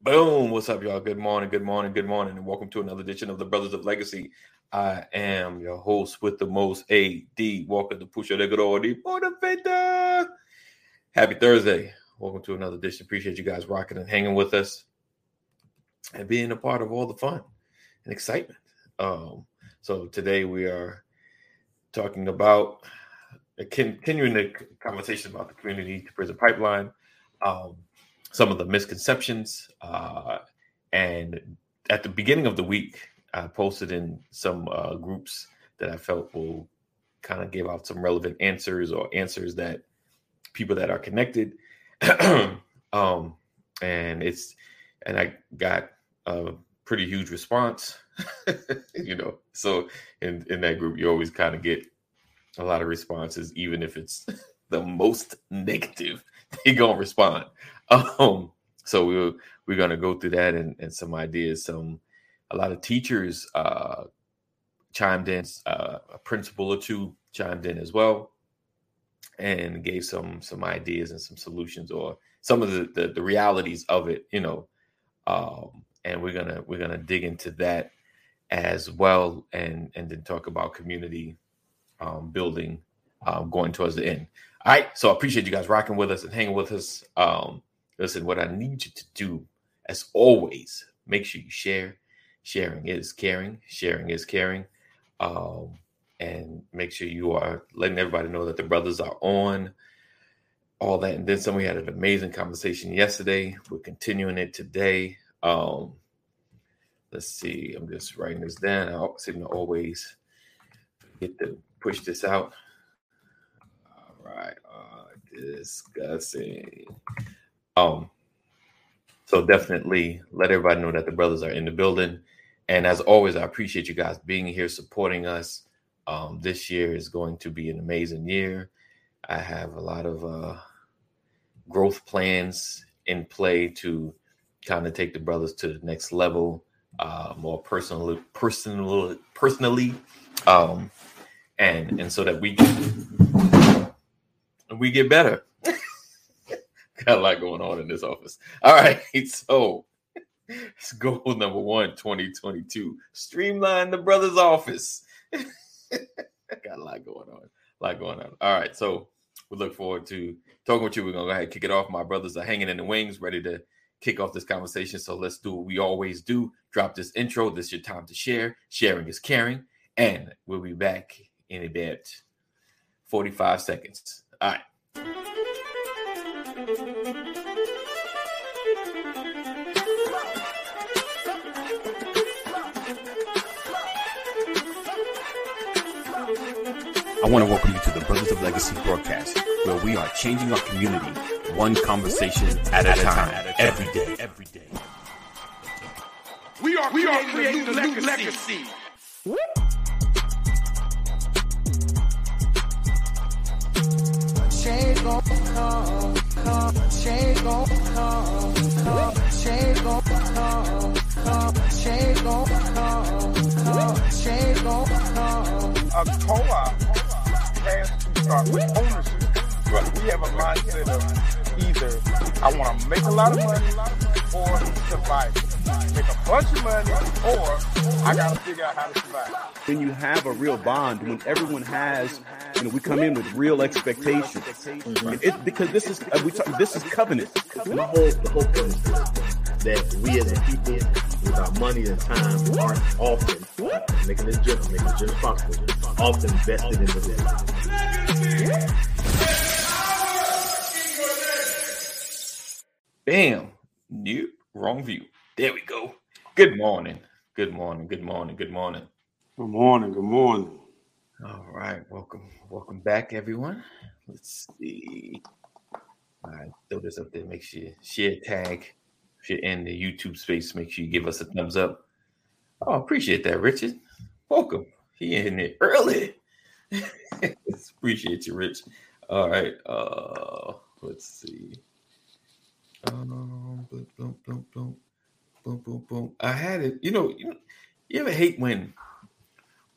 Boom. What's up, y'all? Good morning, good morning, good morning, and welcome to another edition of the Brothers of Legacy. I am your host with the most AD Walker, the pusher, the good the motivator. Happy Thursday. Welcome to another edition. Appreciate you guys rocking and hanging with us and being a part of all the fun and excitement. Um, so today we are talking about uh, continuing the conversation about the community to prison pipeline. Um, some of the misconceptions. Uh, and at the beginning of the week, I posted in some uh, groups that I felt will kind of give out some relevant answers or answers that people that are connected. um, and it's and I got a pretty huge response, you know. So in in that group, you always kind of get a lot of responses, even if it's the most negative. They gonna respond. Um, so we're we're gonna go through that and, and some ideas. Some a lot of teachers uh, chimed in, uh, a principal or two chimed in as well, and gave some some ideas and some solutions or some of the the, the realities of it. You know, um, and we're gonna we're gonna dig into that as well, and and then talk about community um, building um, going towards the end. All right, so I appreciate you guys rocking with us and hanging with us. Um, Listen, what I need you to do, as always, make sure you share. Sharing is caring. Sharing is caring. Um, and make sure you are letting everybody know that the brothers are on all that. And then some, we had an amazing conversation yesterday. We're continuing it today. Um, let's see. I'm just writing this down. I seem to always get to push this out. All right. Uh, discussing um, so definitely let everybody know that the brothers are in the building. And as always, I appreciate you guys being here, supporting us. Um, this year is going to be an amazing year. I have a lot of uh, growth plans in play to kind of take the brothers to the next level, uh, more personally, personally, personally, um, and and so that we we get better. Got a lot going on in this office. All right. So it's goal number one, 2022. Streamline the brother's office. Got a lot going on. A lot going on. All right. So we look forward to talking with you. We're gonna go ahead and kick it off. My brothers are hanging in the wings, ready to kick off this conversation. So let's do what we always do. Drop this intro. This is your time to share. Sharing is caring. And we'll be back in about 45 seconds. All right. I want to welcome you to the Brothers of Legacy broadcast, where we are changing our community one conversation at a time, every day. Every day. We are we are creating a new legacy. Change gon' come, come. A co-op has to start with ownership. But we have a mindset of either I want to make a lot of money or survive. Make a bunch of money or I got to figure out how to survive. When you have a real bond, when everyone has, you know, we come in with real expectations. Mm-hmm. It, because this is uh, we talk, this is covenant. The whole the whole point is that we as a people, with our money and time, aren't often making this general, making this general possible, often invested in the business. Bam. New wrong view. There we go. Good morning. Good morning. Good morning. Good morning. Good morning. Good morning. All right. Welcome. Welcome back, everyone. Let's see. All right. Throw this up there. Make sure you share, tag. If you're in the YouTube space, make sure you give us a thumbs up. Oh, appreciate that, Richard. Welcome. He in it early. appreciate you, Rich. All right. Uh let's see. Um boom, boom, boom. I had it. You know, you, you ever hate when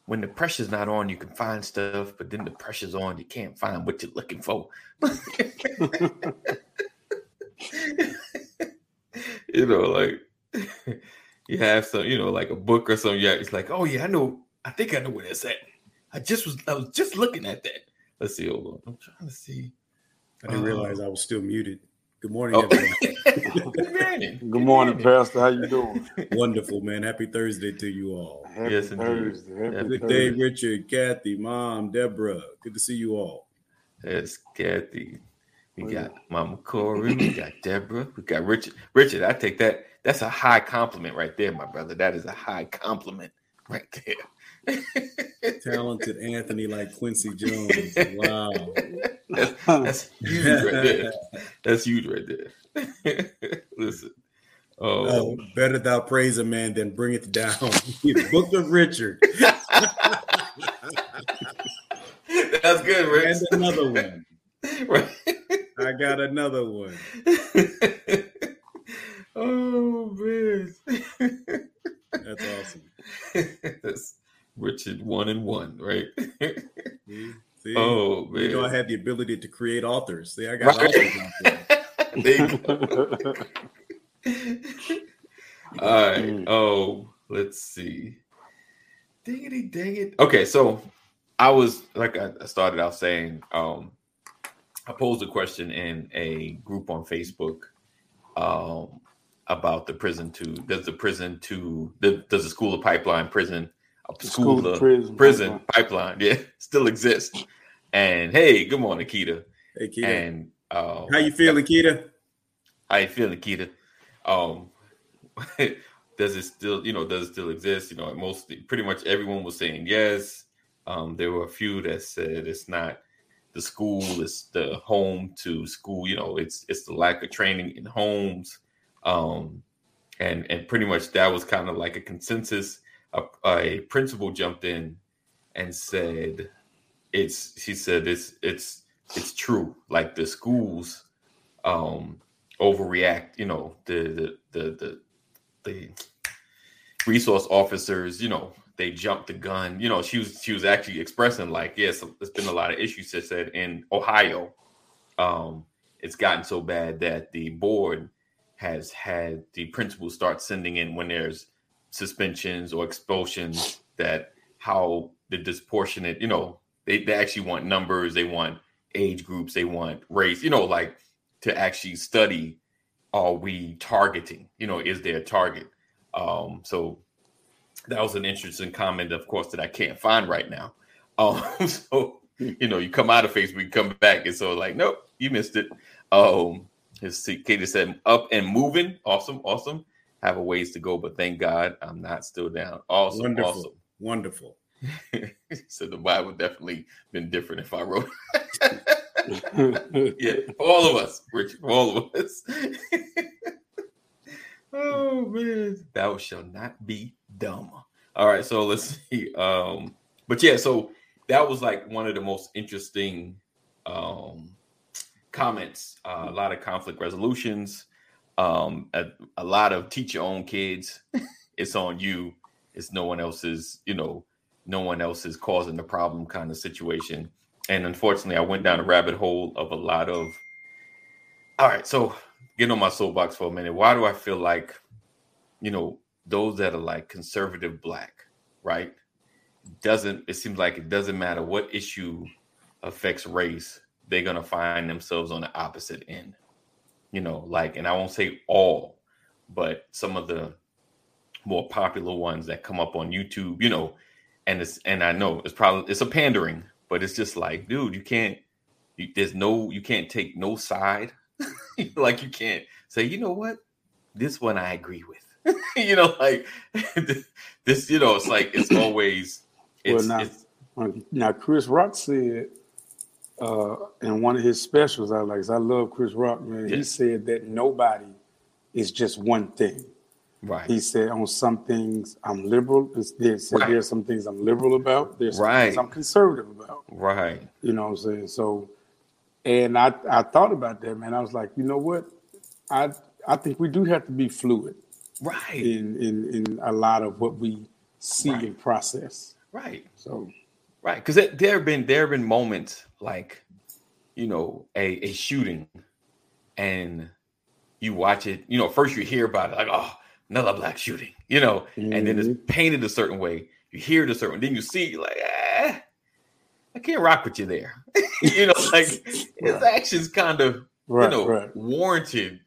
when the pressure's not on, you can find stuff, but then the pressure's on, you can't find what you're looking for. you know, like you have some, you know, like a book or something. Yeah, it's like, oh yeah, I know. I think I know where that's at. I just was, I was just looking at that. Let's see. Hold on. I'm trying to see. I didn't Uh, realize I was still muted. Good morning, Oh. everyone. Good morning. Good morning, Pastor. How you doing? Wonderful, man. Happy Thursday to you all. Happy Yes, indeed. Thursday. Happy Happy Good day, Thursday. Richard, Kathy, Mom, Deborah. Good to see you all. Yes, Kathy. We got Mama Corey. We got Deborah. We got Richard. Richard, I take that. That's a high compliment right there, my brother. That is a high compliment right there. Talented Anthony like Quincy Jones. Wow. that's, that's huge right there. That's huge right there. Listen. Oh, Oh, better thou praise a man than bring it down. Book of Richard. that's good, Rick. And another one. Right. I got another one. oh man. That's awesome. That's Richard one and one, right? See? See? oh man. You know, I had the ability to create authors. See, I got Right. authors out there. There you go. All right. Oh, let's see. Dingity dang it. Okay, so I was like I started out saying, um, I posed a question in a group on Facebook um about the prison to does the prison to the, does the school of pipeline prison school, school of of prison prison pipeline yeah still exists and hey good morning Keita Hey, Keita. and uh, How you feeling, Keita? how you feeling, Keita? Um, does it still, you know, does it still exist? You know, mostly, pretty much everyone was saying yes. Um, there were a few that said it's not the school, it's the home to school. You know, it's it's the lack of training in homes, um, and and pretty much that was kind of like a consensus. A, a principal jumped in and said, "It's," she said, "it's it's it's true. Like the schools." um overreact you know the the the the, the resource officers you know they jumped the gun you know she was she was actually expressing like yes there's been a lot of issues she said in ohio um it's gotten so bad that the board has had the principals start sending in when there's suspensions or expulsions that how the disproportionate you know they, they actually want numbers they want age groups they want race you know like to actually study are we targeting you know is there a target? Um so that was an interesting comment of course that i can't find right now. Um so you know you come out of facebook you come back and so like nope you missed it. Um his katie said up and moving. Awesome awesome have a ways to go but thank god i'm not still down awesome Wonderful. awesome Wonderful. so the bible definitely been different if i wrote yeah, all of us, Rich, for all of us. oh man, thou shall not be dumb. All right, so let's see. Um, but yeah, so that was like one of the most interesting um comments. Uh, a lot of conflict resolutions. Um, a, a lot of teach your own kids. it's on you. It's no one else's. You know, no one else is causing the problem kind of situation and unfortunately i went down a rabbit hole of a lot of all right so get on my soapbox for a minute why do i feel like you know those that are like conservative black right doesn't it seems like it doesn't matter what issue affects race they're gonna find themselves on the opposite end you know like and i won't say all but some of the more popular ones that come up on youtube you know and it's and i know it's probably it's a pandering but it's just like dude you can't you, there's no you can't take no side. Like you can't say you know what? This one i agree with. You know like this you know it's like it's always it's, now- it's uh, now, Chris Rock said uh, in one of his specials, I like, I love Chris Rock, man. He said that nobody is just one thing. right He said on some things I'm liberal. There said Right. there's some things I'm liberal about. There's some Right. things I'm conservative about. right You know what I'm saying? So, and I I thought about that, man. I was like, you know what? I I think we do have to be fluid right in in in a lot of what we see Right. and process. right So Right, because there, have been there have been moments like, you know, a a shooting, and you watch it, you know, first you hear about it, like, oh, another black shooting, you know, and then it's Mm-hmm. painted a certain way. You hear it a certain, then you see, like, eh, I can't rock with you there. you know, like his actions kind of, Right, you know, right. warranted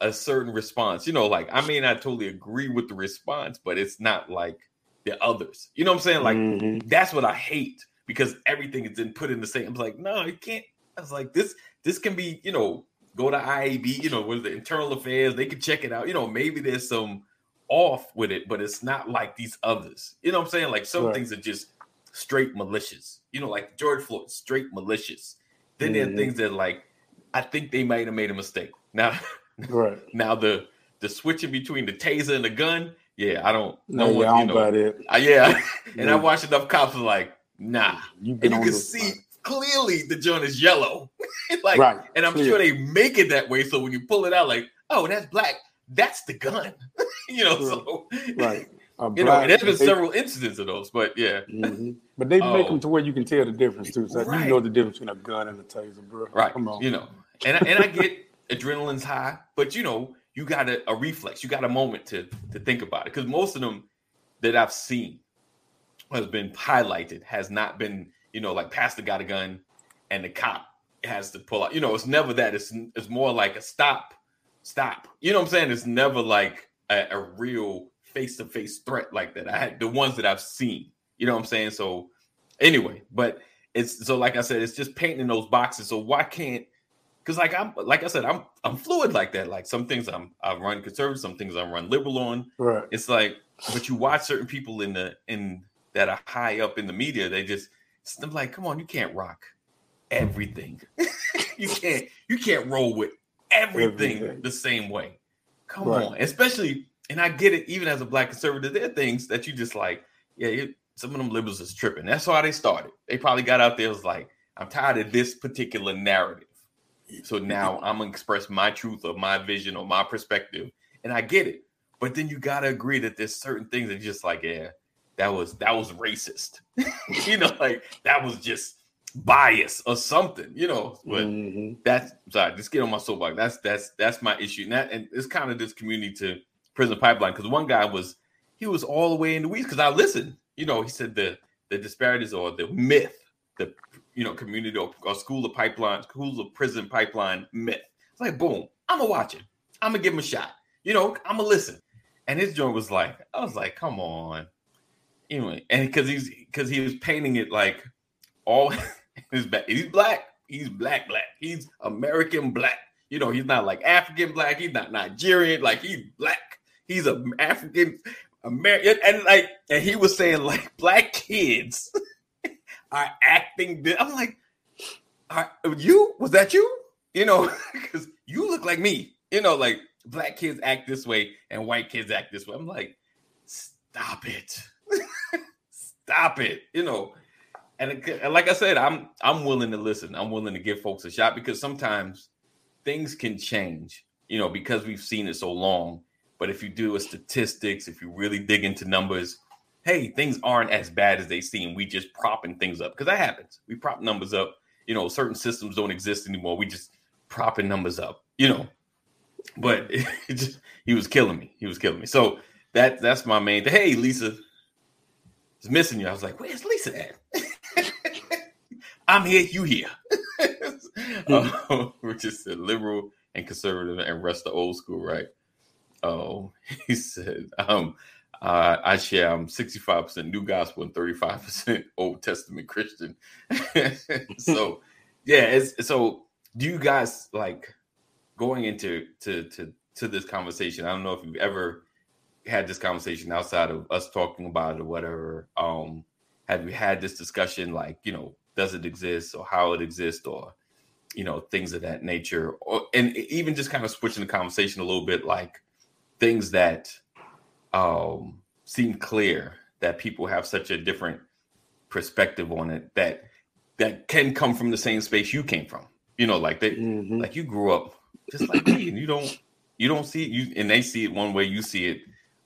a certain response. You know, like I may not totally agree with the response, but it's not like the others. You know what I'm saying? Like Mhm. that's what I hate because everything is then put in the same. I'm like, no, you can't. I was like, this this can be, you know, go to IAB, you know, with the internal affairs, they can check it out. You know, maybe there's some off with it, but it's not like these others. You know what I'm saying? Like some Right. things are just straight malicious. You know, like George Floyd, straight malicious. Then there are Mhm. things that like I think they might have made a mistake. Now, Right. now the the switching between the taser and the gun, yeah, I don't No, know yeah, I what you know. buy that. Uh, yeah, and I watched enough cops like, nah, You've and you can see clearly the joint is yellow, like, right. and I'm clear. sure they make it that way. So when you pull it out, like, oh, that's black, that's the gun, you know. So Right. You know, and there's been they- several incidents of those, but yeah, Mhm. But they make Oh. them to where you can tell the difference too. So Right. you know the difference between a gun and a taser, bro. right, Come on. you know, and I- and I get adrenaline's high, but you know, you got a, a reflex, you got a moment to to think about it because most of them that I've seen has been highlighted has not been, you know, like pastor got a gun and the cop has to pull out. You know, it's never that. It's it's more like a stop, stop. You know what I'm saying? It's never like a, a real face to face threat like that. I had the ones that I've seen. You know what I'm saying? So anyway, but it's so like I said, it's just painting those boxes. So why can't? Because like I'm like I said, I'm I'm fluid like that. Like some things I'm I run conservative, some things I run liberal on Right. it's like but you watch certain people in the in that are high up in the media they just i'm like come on you can't rock everything you can't you can't roll with everything, Everything. the same way come Right. on especially and i get it even as a black conservative there are things that you just like yeah you, some of them liberals is tripping that's why they started they probably got out there was like i'm tired of this particular narrative so now i'm gonna express my truth or my vision or my perspective and i get it but then you gotta agree that there's certain things that just like, yeah, that was that was racist. you know, like that was just bias or something, you know. But Mhm. that's sorry, just get on my soapbox. That's that's that's my issue. And that and it's kind of this community to prison pipeline because one guy was he was all the way in the weeds because I listened. You know, he said the the disparities or the myth, the you know, community or, or school of pipeline, schools of prison pipeline myth. It's like boom, I'm gonna watch it. I'm gonna give him a shot. You know, I'm gonna listen. And his joint was like, I was like, come on. Anyway, and because he's because he was painting it like all his back. He's black. He's black, black. He's American black. You know, he's not like African black. He's not Nigerian. Like he's black. He's a African American. And like, and he was saying like black kids are acting. thi- I'm like, are, you was that you? You know, because you look like me. You know, like black kids act this way and white kids act this way. I'm like, stop it, stop it. You know, and, and like I said, I'm I'm willing to listen. I'm willing to give folks a shot because sometimes things can change. You know, because we've seen it so long. But if you do a statistics, if you really dig into numbers, hey, things aren't as bad as they seem. We just propping things up because that happens. We prop numbers up. You know, certain systems don't exist anymore. We just propping numbers up. You know, but it just he was killing me. He was killing me. So that that's my main. Hey, Lisa is missing you. I was like, where's Lisa at? I'm here. You here? uh, which is the liberal and conservative and rest of old school, right? Oh, he said, um, uh, I share I'm 65% new gospel and 35% Old Testament Christian. so yeah, so do you guys like going into to to to this conversation? I don't know if you've ever had this conversation outside of us talking about it or whatever. Um, have you had this discussion like, you know, does it exist or how it exists or you know, things of that nature, or and even just kind of switching the conversation a little bit, like things that um seem clear that people have such a different perspective on it that that can come from the same space you came from. You know, like they Mhm. like you grew up just like me, and you don't you don't see it you and they see it one way, you see it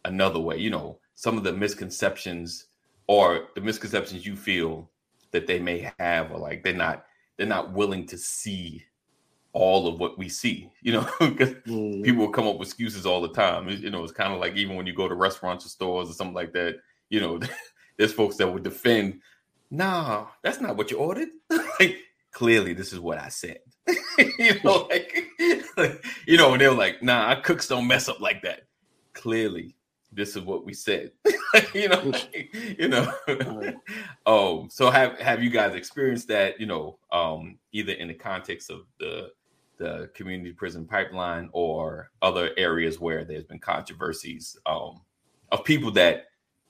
another way. You know, some of the misconceptions or the misconceptions you feel that they may have, or like they're not they're not willing to see all of what we see. You know, because Mhm. people will come up with excuses all the time. It- you know, it's kind of like even when you go to restaurants or stores or something like that. You know, there's folks that would defend, "Nah, that's not what you ordered." like, clearly, this is what I said. you know, like, like, you know, and they're like, "Nah, our cooks don't mess up like that." Clearly, this is what we said. you know, like, you know. oh, um, so have have you guys experienced that? You know, um, either in the context of the the community prison pipeline or other areas where there's been controversies um, of people that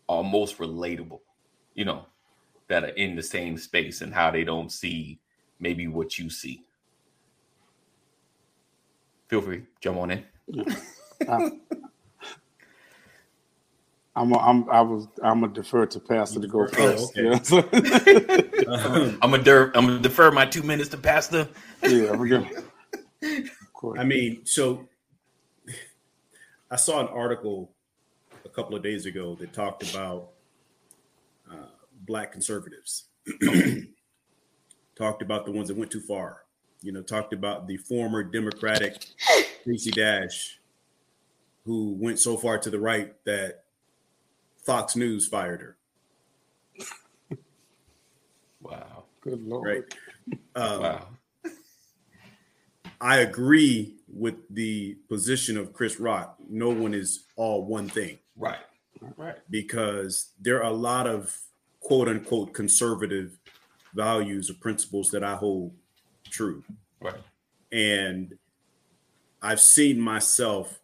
are most relatable, you know, that are in the same space and how they don't see maybe what you see. Feel free, jump on in. I'm a, I'm I was I'm gonna defer to Pastor to go first. Oh, Yeah, so- Um, I'm gonna der- I'm gonna defer my two minutes to Pastor. yeah, we're gonna. Of course. I mean, so I saw an article a couple of days ago that talked about uh, black conservatives. talked about the ones that went too far. You know, talked about the former Democratic Stacey Dash, who went so far to the right that Fox News fired her. Wow, Good lord. Right. Um, wow, I agree with the position of Chris Rock. No one is all one thing. right, right, because there are a lot of quote unquote conservative values or principles that I hold true. right, And I've seen myself,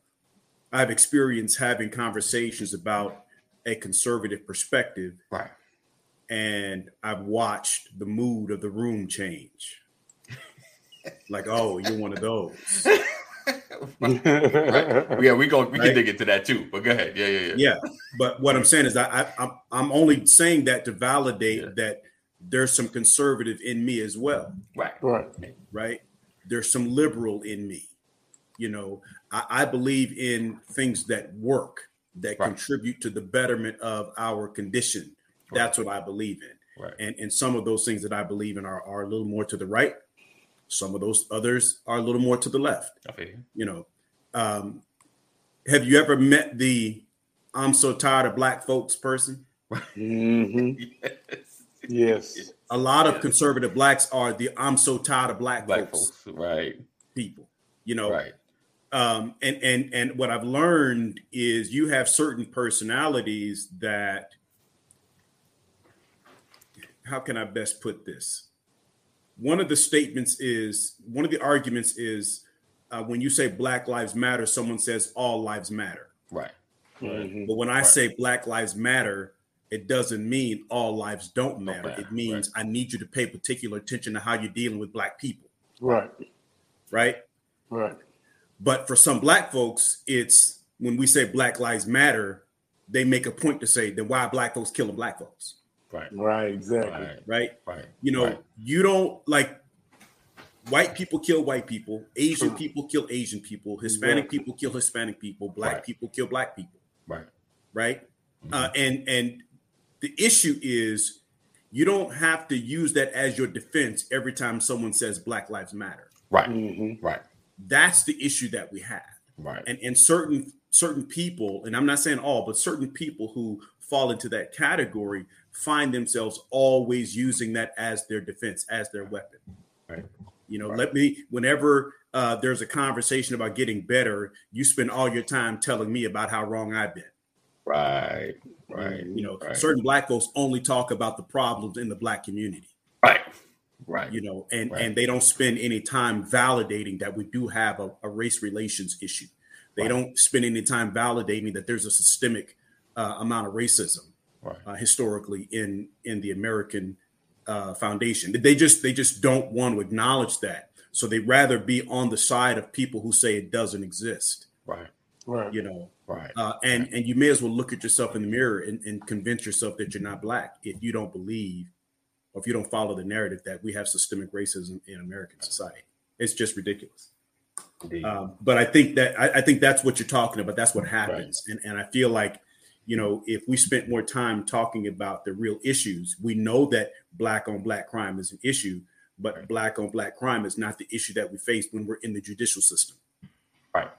I've experienced having conversations about a conservative perspective, right. and I've watched the mood of the room change. Like, oh, you're one of those. right. Yeah, we go. We Right. can dig into that too. But go ahead. Yeah, yeah, yeah. yeah but what i'm saying is I, I'm, I'm only saying that to validate Yeah. that there's some conservative in me as well Right. right. right there's some liberal in me you know i, I believe in things that work that Right. contribute to the betterment of our condition that's what i believe in Right. and and some of those things that i believe in are, are a little more to the right some of those others are a little more to the left I feel you. you know um have you ever met the i'm so tired of black folks person hmm Yes. Yes. a lot of conservative blacks are the i'm so tired of black, Black folks, folks. Right. people you know Right. um and and and what i've learned is you have certain personalities that how can i best put this one of the statements is one of the arguments is uh, when you say black lives matter someone says all lives matter Right. Mhm. But when I Right. say Black Lives Matter, it doesn't mean all lives don't matter. matter, It means I need you to pay particular attention to how you're dealing with Black people, Right. right? Right. But for some Black folks, it's when we say Black Lives Matter, they make a point to say, then why are Black folks killing Black folks, Right. Right. Exactly. Right. right? Right. You know, Right. you don't like white people kill white people, Asian True. people kill Asian people, Hispanic Exactly. people kill Hispanic people, Black Right. people kill Black people. Right. right? Uh, and and the issue is you don't have to use that as your defense every time someone says Black Lives Matter. Right. hmm Right. That's the issue that we have. Right. And and certain certain people, and I'm not saying all, but certain people who fall into that category find themselves always using that as their defense, as their weapon. Right. You know, Right. let me whenever uh, there's a conversation about getting better, you spend all your time telling me about how wrong I've been. Right. Right. You know, Right. certain black folks only talk about the problems in the black community. Right. Right. You know, and Right. and they don't spend any time validating that we do have a, a race relations issue. They Right. don't spend any time validating that there's a systemic uh, amount of racism Right. uh, historically in in the American uh, foundation. They just they just don't want to acknowledge that. So they rather be on the side of people who say it doesn't exist. Right. Right. You know, Right. uh, and and you may as well look at yourself in the mirror and, and convince yourself that you're not black if you don't believe or if you don't follow the narrative that we have systemic racism in American society. It's just ridiculous. Um, but I think that I, I think that's what you're talking about. That's what happens, and and I feel like you know if we spent more time talking about the real issues, we know that black on black crime is an issue, but Right. black on black crime is not the issue that we face when we're in the judicial system. Right.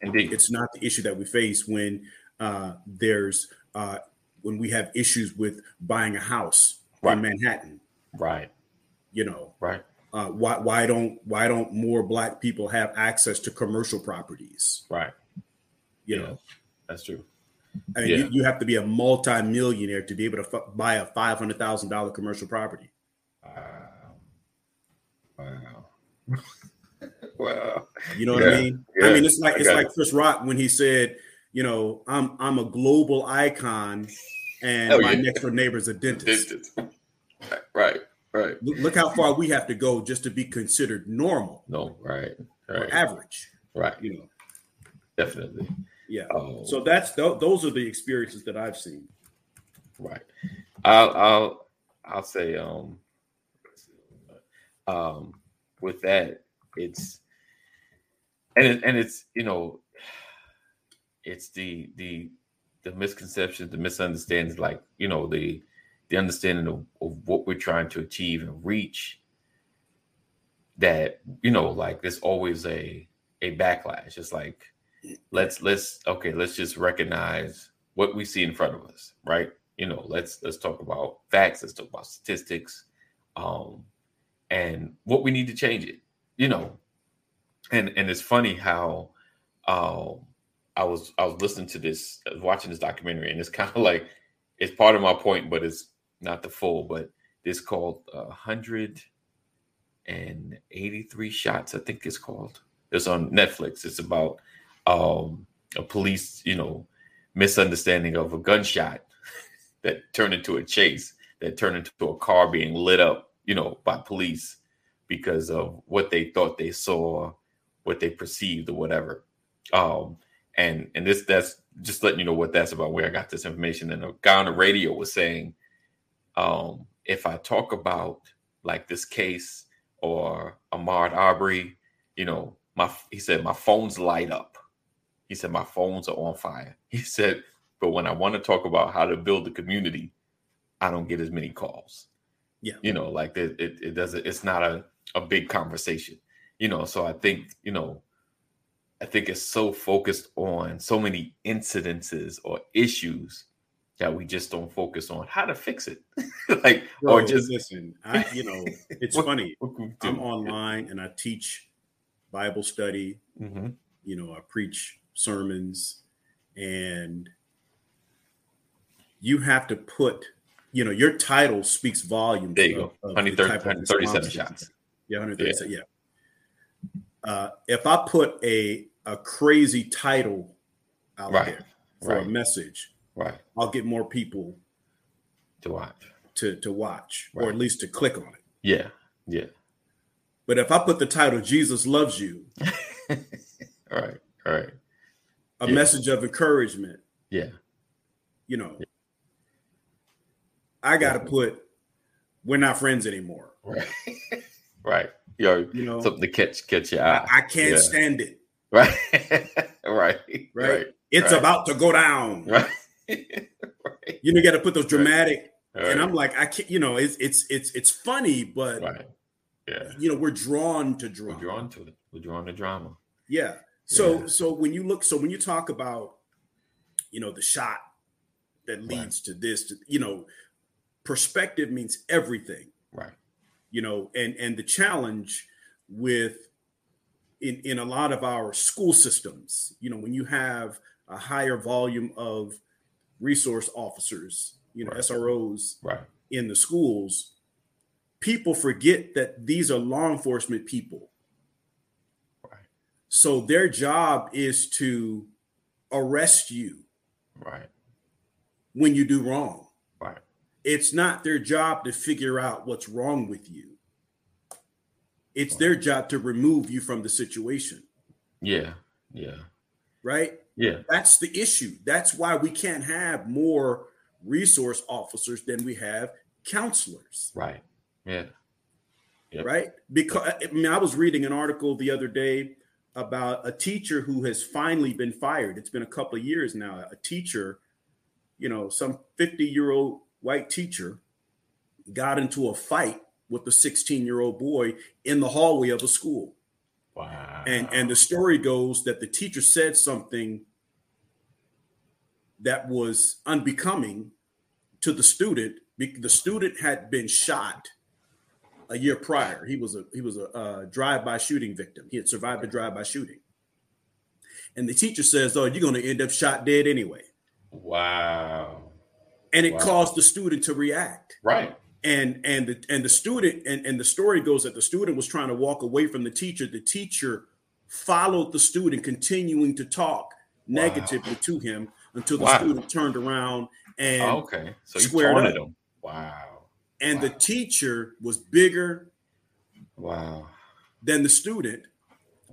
Indeed. It's not the issue that we face when uh, there's uh, when we have issues with buying a house Right. in Manhattan. right. You know, Right. uh, why why don't why don't more black people have access to commercial properties? Right. You Yeah. know, That's true. I mean, Yeah. you, you have to be a multi-millionaire to be able to f- buy a five hundred thousand dollar commercial property. Wow. Wow. wow. You know what Yeah, I mean? yeah, I mean, it's like I like it. Chris Rock when he said, you know, I'm I'm a global icon, and Oh, my next door neighbor's a dentist. Distance. Right. Right. Look, look how far we have to go just to be considered normal No. Right. or Right. average. Right. You know, Definitely. Yeah. Oh. So that's tho- those are the experiences that I've seen. Right. I'll I'll I'll say um um with that it's and it, and it's you know it's the the the misconceptions the misunderstandings like you know the the understanding of, of what we're trying to achieve and reach that you know like there's always a a backlash it's like let's let's okay let's just recognize what we see in front of us right? You know let's let's talk about facts let's talk about statistics um and what we need to change it you know? And and it's funny how um i was i was listening to this watching this documentary and it's kind of like it's part of my point but it's not the full but it's called uh, 183 shots i think it's called. It's on netflix. It's about um a police you know misunderstanding of a gunshot that turned into a chase that turned into a car being lit up you know by police because of what they thought they saw what they perceived or whatever. Um and and this that's just letting you know what that's about where i got this information. And a guy on the radio was saying um if i talk about like this case or Ahmaud Arbery, you know my he said my phones light up he said my phones are on fire he said but when i want to talk about how to build the community i don't get as many calls Yeah. you know like it, it, it doesn't it's not a, a big conversation you know so i think you know i think it's so focused on so many incidences or issues that we just don't focus on how to fix it like or just listen. I you know, it's What- funny. what can we do? I'm online and I teach Bible study. Mhm. You know, I preach sermons, and you have to put. You know, your title speaks volumes. There you go. of- the 130 of 137 response that you shots. Yeah, 137. Yeah. Uh, if I put a a crazy title out Right, there for a message, right I'll get more people to watch to to watch or at least to click on it. yeah yeah But if I put the title "Jesus loves you," all right all right a Yeah. message of encouragement, yeah you know, I got to put "We're not friends anymore." right right Yo, You know, something to catch catch your I, eye I can't Yeah. stand it. right right Right? right It's Right. about to go down. right right You know, you got to put those dramatic. And I'm like, I can't. You know, it's it's it's it's funny, but right yeah you know, we're drawn to drama. we're drawn to it we're drawn to drama Yeah. So Yeah. so when you look, so when you talk about, you know, the shot that leads to this, to, you know, perspective means everything. right you know and and the challenge with in in a lot of our school systems you know when you have a higher volume of resource officers you know Right. SROs right in the schools people forget that these are law enforcement people right so their job is to arrest you right. when you do wrong. Right. It's not their job to figure out what's wrong with you. It's their job to remove you from the situation. Yeah yeah. Right? Yeah. That's the issue. That's why we can't have more resource officers than we have counselors. Right. Yeah. Yep. right? Because i mean i was reading an article the other day about a teacher who has finally been fired it's been a couple of years now a teacher you know some 50 year old white teacher got into a fight with the 16 year old boy in the hallway of a school. Wow. And and the story goes that the teacher said something that was unbecoming to the student. The student had been shot a year prior. He was a he was a, uh drive-by shooting victim. He had survived a drive-by shooting. And the teacher says, "Oh, you're going to end up shot dead anyway." wow. And it Wow. caused the student to react. Right. and and the and the student and, and the story goes that the student was trying to walk away from the teacher the teacher followed the student continuing to talk negatively to him until the Wow. student turned around and Oh, okay. So you squared taunted up. him. Wow. And the teacher was bigger Wow. than the student.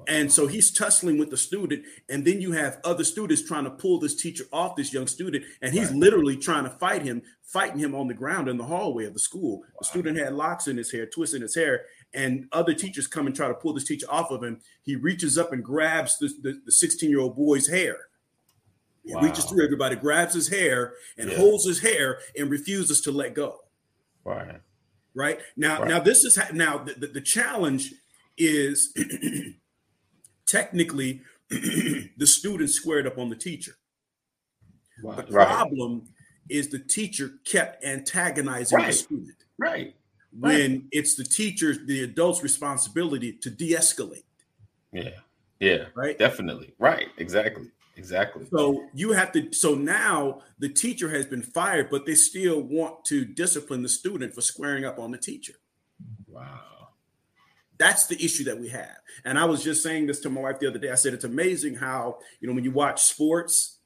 And so he's tussling with the student. And then you have other students trying to pull this teacher off this young student. And he's Right. literally trying to fight him fighting him on the ground in the hallway of the school. The student had locks in his hair twisting his hair. And other teachers come and try to pull this teacher off of him. He reaches up and grabs the, the, the 16 year old boy's hair. He reaches through. Everybody grabs his hair and Yeah. holds his hair and refuses to let go Right. right now Right. now this is ha- now the, the, the challenge is technically the student squared up on the teacher Wow. the Right. problem is the teacher kept antagonizing the student Right. when it's the teacher's the adult's responsibility to de-escalate Yeah. Yeah. right Definitely. Right. Exactly. Exactly. so you have to so now the teacher has been fired but they still want to discipline the student for squaring up on the teacher Wow. That's the issue that we have. And I was just saying this to my wife the other day. I said it's amazing how, you know, when you watch sports,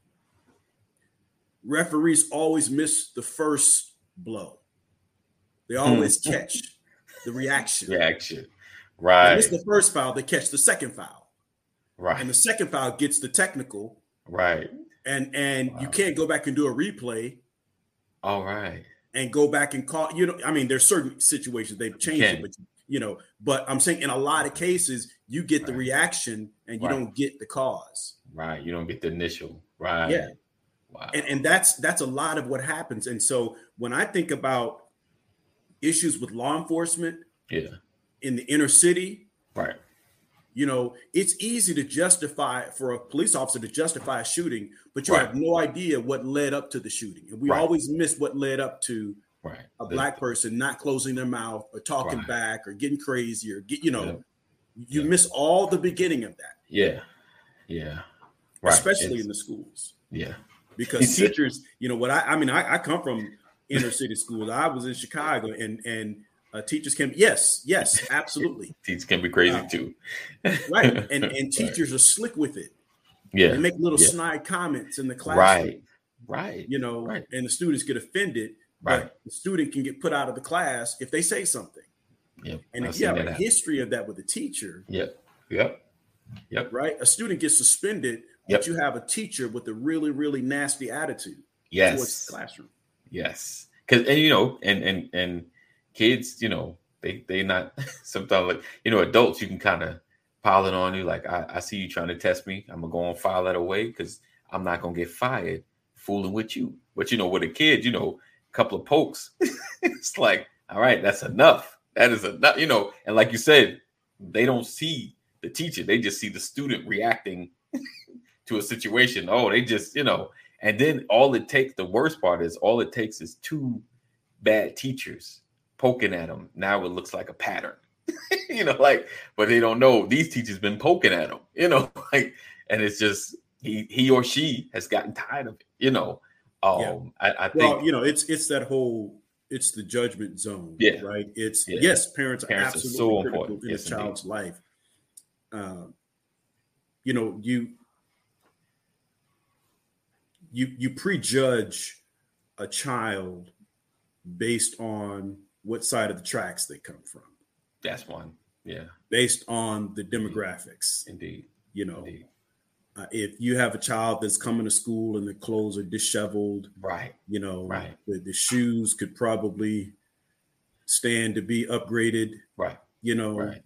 referees always miss the first blow. They hmm. always catch the reaction. Reaction. They Right. miss the first foul, they catch the second foul. Right. And the second foul gets the technical. Right. And and you can't go back and do a replay All right. and go back and call, you know, I mean, there's certain situations they've changed it, but you know, but I'm saying in a lot of cases, you get the reaction and you Right. don't get the cause. Right. You don't get the initial. Right. Yeah. Wow. and and that's that's a lot of what happens and so when i think about issues with law enforcement yeah. in the inner city Right. You know it's easy to justify for a police officer to justify a shooting but you Right. have no idea what led up to the shooting and we Right. always miss what led up to Right. a black person not closing their mouth or talking back or getting crazy or get you know you Yeah. miss all the beginning of that Yeah. Yeah. Right. especially It's- in the schools yeah. because teachers, you know, what I, I mean, I, I come from inner city schools. I was in Chicago, and and uh, teachers can, yes, yes, absolutely, Teachers can be crazy Wow. too. right, and and Right. teachers are slick with it. Yeah. They make little yeah. snide comments in the classroom, Right. Right. you know, Right. and the students get offended. Right. The student can get put out of the class if they say something. Yep. And I've if you have a happen. history of that with a teacher, Yep. Yep. Yep. right, a student gets suspended, Yep. but you have a teacher with a really, really nasty attitude towards Yes. the classroom. Yes. Cause and you know, and and and kids, you know, they they not sometimes like you know, adults you can kind of pile it on you. Like I, I see you trying to test me. I'm gonna go and file that away because I'm not gonna get fired fooling with you. But you know, with a kid, you know, a couple of pokes, it's like, all right, that's enough. That is enough, you know, and like you said, they don't see the teacher, they just see the student reacting to a situation. Oh, they just, you know, and then all it takes, the worst part is all it takes is two bad teachers poking at them. Now it looks like a pattern, you know, like, but they don't know these teachers been poking at them, you know, like, and it's just he he or she has gotten tired of it, you know. Um, Yeah. I, I think Well, you know, it's it's that whole it's the judgment zone, Yeah. right? It's Yeah. yes, parents, Parents are are absolutely so critical important. in Yes, a child's life. Um, you know, you you you prejudge a child based on what side of the tracks they come from, that's one. Yeah, based on the demographics. indeed, You know, indeed. uh, if you have a child that's coming to school and the clothes are disheveled, Right, you know Right. the, the shoes could probably stand to be upgraded. Right, you know right,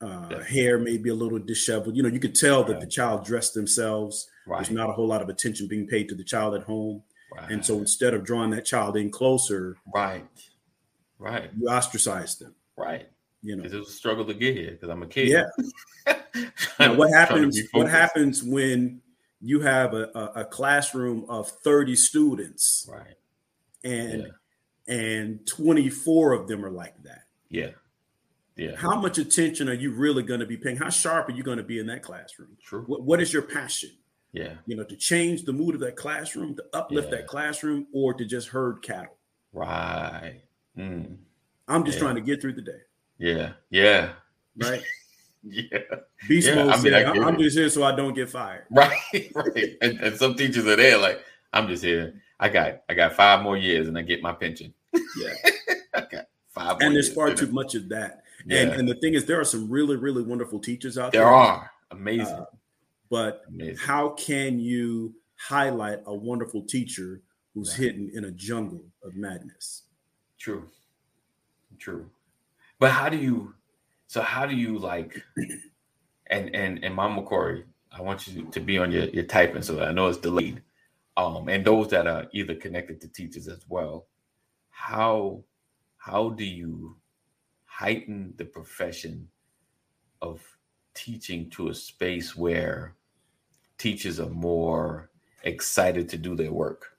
uh, hair may be a little disheveled. You know you could tell that the child dressed themselves. Right. there's not a whole lot of attention being paid to the child at home. Right. and so instead of drawing that child in closer right, right, you ostracize them Right. You know, Because it was a struggle to get here because I'm a kid. yeah. Now, what happens? What happens when you have a, a, a classroom of thirty students Right. and and twenty four of them are like that? Yeah. Yeah. How much attention are you really going to be paying? How sharp are you going to be in that classroom? True. What, what is your passion? Yeah. You know, to change the mood of that classroom, to uplift Yeah. that classroom, or to just herd cattle. Right. Mm. I'm just Yeah. trying to get through the day, Yeah. Yeah. right? Yeah. Beast Yeah, mode I mean, said, I it. just here so I don't get fired. Right. Right. And, and some teachers are there like, I'm just here. I got I got five more years and I get my pension. Yeah. I got five more And there's far too much of that. Yeah. And and the thing is, there are some really, really wonderful teachers out there there. are amazing. Uh, But amazing. how can you highlight a wonderful teacher who's Right. hidden in a jungle of madness? True. True. But how do you so how do you like and and and Mama Corey, I want you to be on your, your typing so that I know it's delayed. Um and those that are either connected to teachers as well. How how do you heighten the profession of teaching to a space where teachers are more excited to do their work?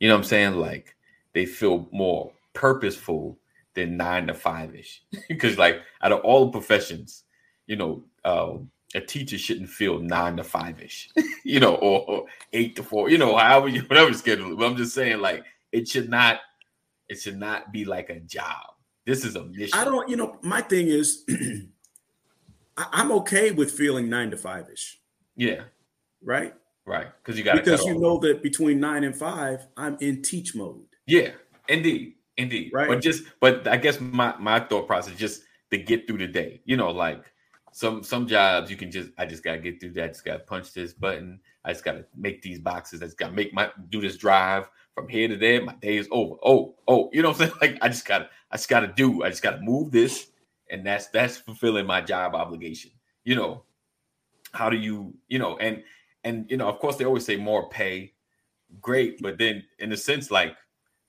You know what I'm saying? Like they feel more purposeful than nine to five ish. Because like out of all the professions, you know, um, a teacher shouldn't feel nine to five ish, you know, or, or eight to four, you know, however you whatever schedule. But I'm just saying, like, it should not, it should not be like a job. This is a mission. I don't, you know, my thing is, I- I'm okay with feeling nine to five ish, Yeah, right? right. Because you got Because you know that between nine and five, I'm in teach mode. Yeah, indeed, indeed. Right. But just, but I guess my my thought process just to get through the day. You know, like some some jobs you can just, I just gotta get through that. I just gotta punch this button. I just gotta make these boxes. I just gotta make my do this drive from here to there. My day is over. Oh, oh, you know what I'm saying? Like I just gotta, I just gotta do. I just gotta move this, and that's that's fulfilling my job obligation. You know, how do you, you know, and and you know, of course they always say more pay, great, but then in a sense, like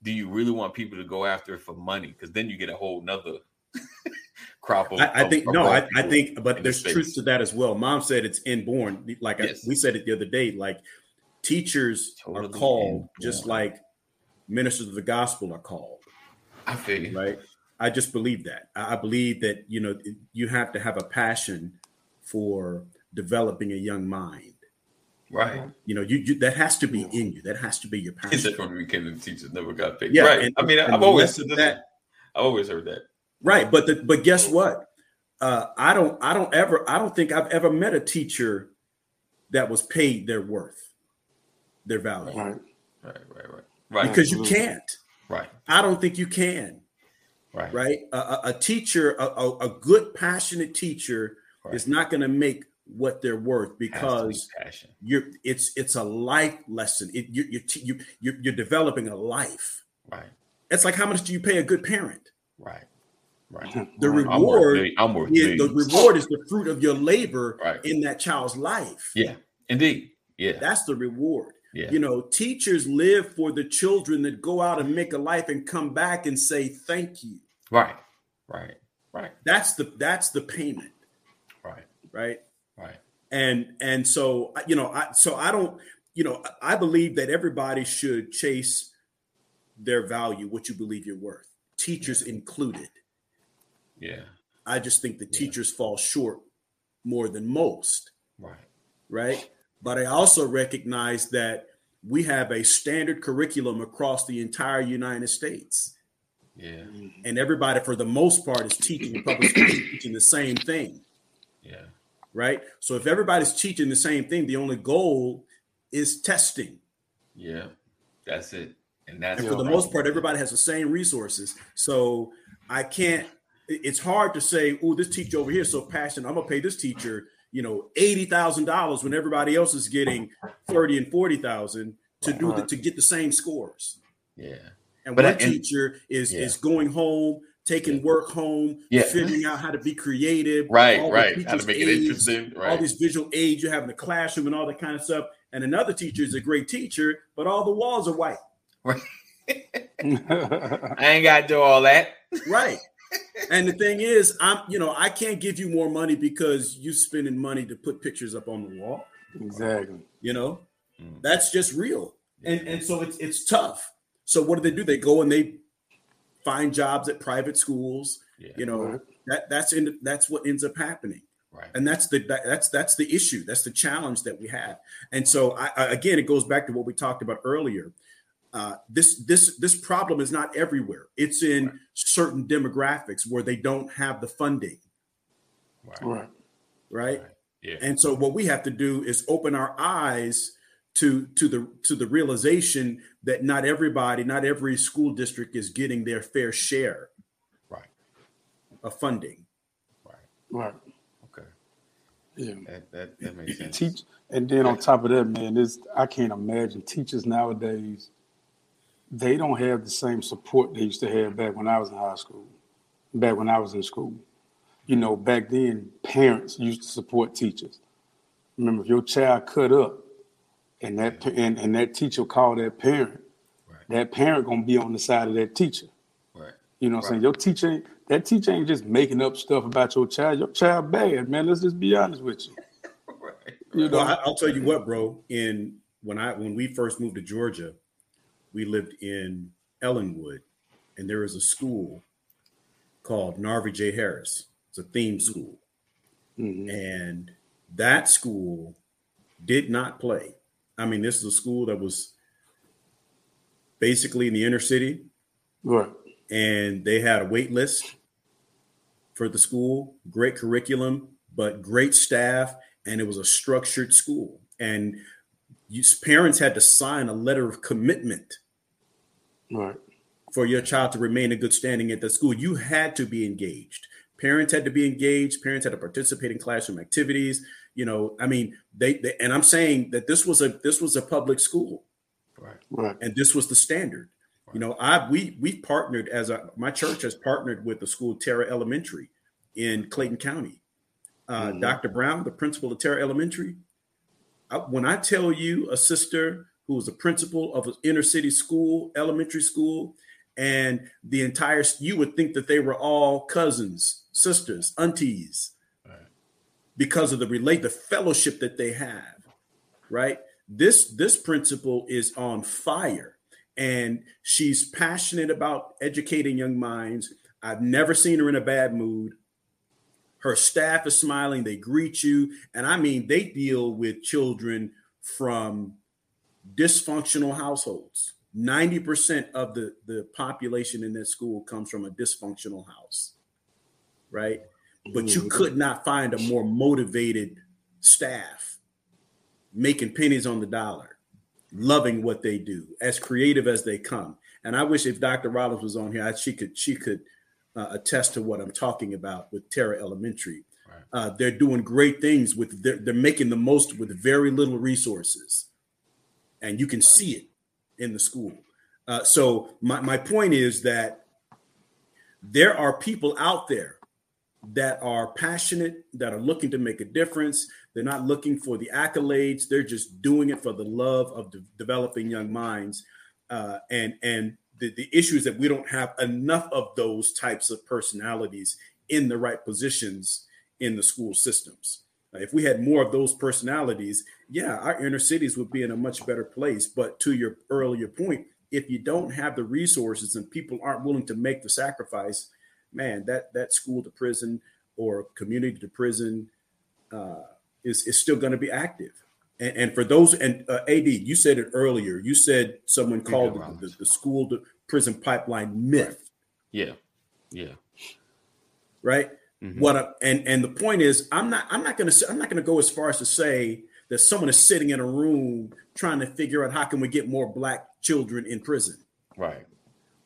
do you really want people to go after it for money? Because then you get a whole nother crop of. I, I think of no, I, I think, but there's space. truth to that as well. Mom said it's inborn. Like I- we said it the other day. Like teachers are called inborn. just like ministers of the gospel are called. I feel you. right? I just believe that. I I believe that you know you have to have a passion for developing a young mind. Right. You know, you, you that has to be in you. That has to be your He passion. said from we beginning, the teachers never got paid. Yeah, right. and- I mean, and I've the always rest said that. that- I've always heard that. Right, but the, but guess what? Uh, I don't I don't ever I don't think I've ever met a teacher that was paid their worth, their value, Right. Right. Right. Right. Right. because you can't. right. I don't think you can. Right. Right, a, a, a teacher, a, a, a good passionate teacher Right. is not going to make what they're worth Has be because passion. you're it's it's a life lesson. It, you, you're, t- you you're you're developing a life. Right. It's like how much do you pay a good parent? Right. Right. The Right. I'm worth, reward I'm worth is the reward is the fruit of your labor Right. in that child's life. Yeah. Indeed. Yeah. That's the reward. Yeah. You know, teachers live for the children that go out and make a life and come back and say thank you. Right. Right. Right. That's the that's the payment, Right. right? And and so you know i so i don't you know i believe that everybody should chase their value what you believe you're worth teachers included Yeah. i just think the Yeah. teachers fall short more than most Right. right but i also recognize that we have a standard curriculum across the entire united states Yeah. and everybody for the most part is teaching public teaching the same thing Yeah. Right so if everybody's teaching the same thing the only goal is testing Yeah. That's it. And that's and for the most part, everybody has the same resources. So I can't. It's hard to say, "Oh, this teacher over here is so passionate. I'm gonna pay this teacher, you know, eighty thousand dollars when everybody else is getting thirty and forty thousand to do the, uh-huh. to get the same scores." Yeah. And But one I- and- teacher is Yeah. is going home, taking Yeah. work home, Yeah. figuring out how to be creative, Right. all Right. How to make it aids, interesting. all Right. these visual aids you have in the classroom and all that kind of stuff. And another teacher is a great teacher, but all the walls are white. I ain't got to do all that. Right. And the thing is, I'm you know I can't give you more money because you spending money to put pictures up on the wall. Exactly. You know, Mm. that's just real. And and so it's it's tough. So what do they do? They go and they find jobs at private schools. Yeah. You know Right. that that's in that's what ends up happening Right. and that's the that, that's that's the issue that's the challenge that we have and so I, I again it goes back to what we talked about earlier uh, this this this problem is not everywhere it's in certain demographics where they don't have the funding Right. Right. right Right. Yeah. and so what we have to do is open our eyes to to the to the realization that not everybody not every school district is getting their fair share right. of funding Right. Right. Okay. Yeah. That, that that makes sense. Teach, and then on top of that, man, this I can't imagine teachers nowadays. They don't have the same support they used to have back when I was in high school, back when I was in school. You know, back then, parents used to support teachers. Remember, if your child cut up, and that and, and that teacher called that parent, Right. that parent gonna be on the side of that teacher. Right. You know what I'm saying? Your teacher ain't that teacher ain't just making up stuff about your child. Your child bad, man. Let's just be honest with you. Right. You know, Well, I, I'll tell you what, bro. In when I when we first moved to Georgia, we lived in Ellenwood, and there was a school called Narvie J. Harris. It's a theme school, Mhm. and that school did not play. I mean, this is a school that was basically in the inner city, right. and they had a wait list for the school. Great curriculum, but great staff, and it was a structured school. And you, parents had to sign a letter of commitment Right. for your child to remain in good standing at the school. You had to be engaged. Parents had to be engaged. Parents had to participate in classroom activities. You know, I mean, they, they and I'm saying that this was a this was a public school Right. Right. and this was the standard. You know, I we we've partnered as a my church has partnered with the school Tara Elementary in Clayton County. Uh, Mhm. Dr. Brown, the principal of Tara Elementary, I, when I tell you a sister who was a principal of an inner city school, elementary school, and the entire you would think that they were all cousins, sisters, aunties, Right. Because of the relate the fellowship that they have, right? This this principal is on fire and she's passionate about educating young minds. I've never seen her in a bad mood. Her staff is smiling, they greet you, and I mean they deal with children from dysfunctional households. 90% of the, the population in that school comes from a dysfunctional house, right? But you could not find a more motivated staff making pennies on the dollar, loving what they do, as creative as they come. And I wish if Dr. Rollins was on here, I, she could she could uh, attest to what I'm talking about with Tara Elementary. Right. Uh, they're doing great things with they're, they're making the most with very little resources, and you can see it in the school. Uh, so my my point is that there are people out there that are passionate, that are looking to make a difference. They're not looking for the accolades. They're just doing it for the love of de- developing young minds. Uh, and and the, the issue is that we don't have enough of those types of personalities in the right positions in the school systems. If we had more of those personalities, yeah, our inner cities would be in a much better place. But to your earlier point, if you don't have the resources and people aren't willing to make the sacrifice, man, that that school to prison or community to prison uh, is is still going to be active. And, and for those, and uh, AD, you said it earlier. You said someone called the, the school to prison pipeline myth, Yeah. Yeah. right? Mhm. What a, and and the point is, I'm not I'm not going to I'm not going to go as far as to say that someone is sitting in a room trying to figure out how can we get more black children in prison. Right.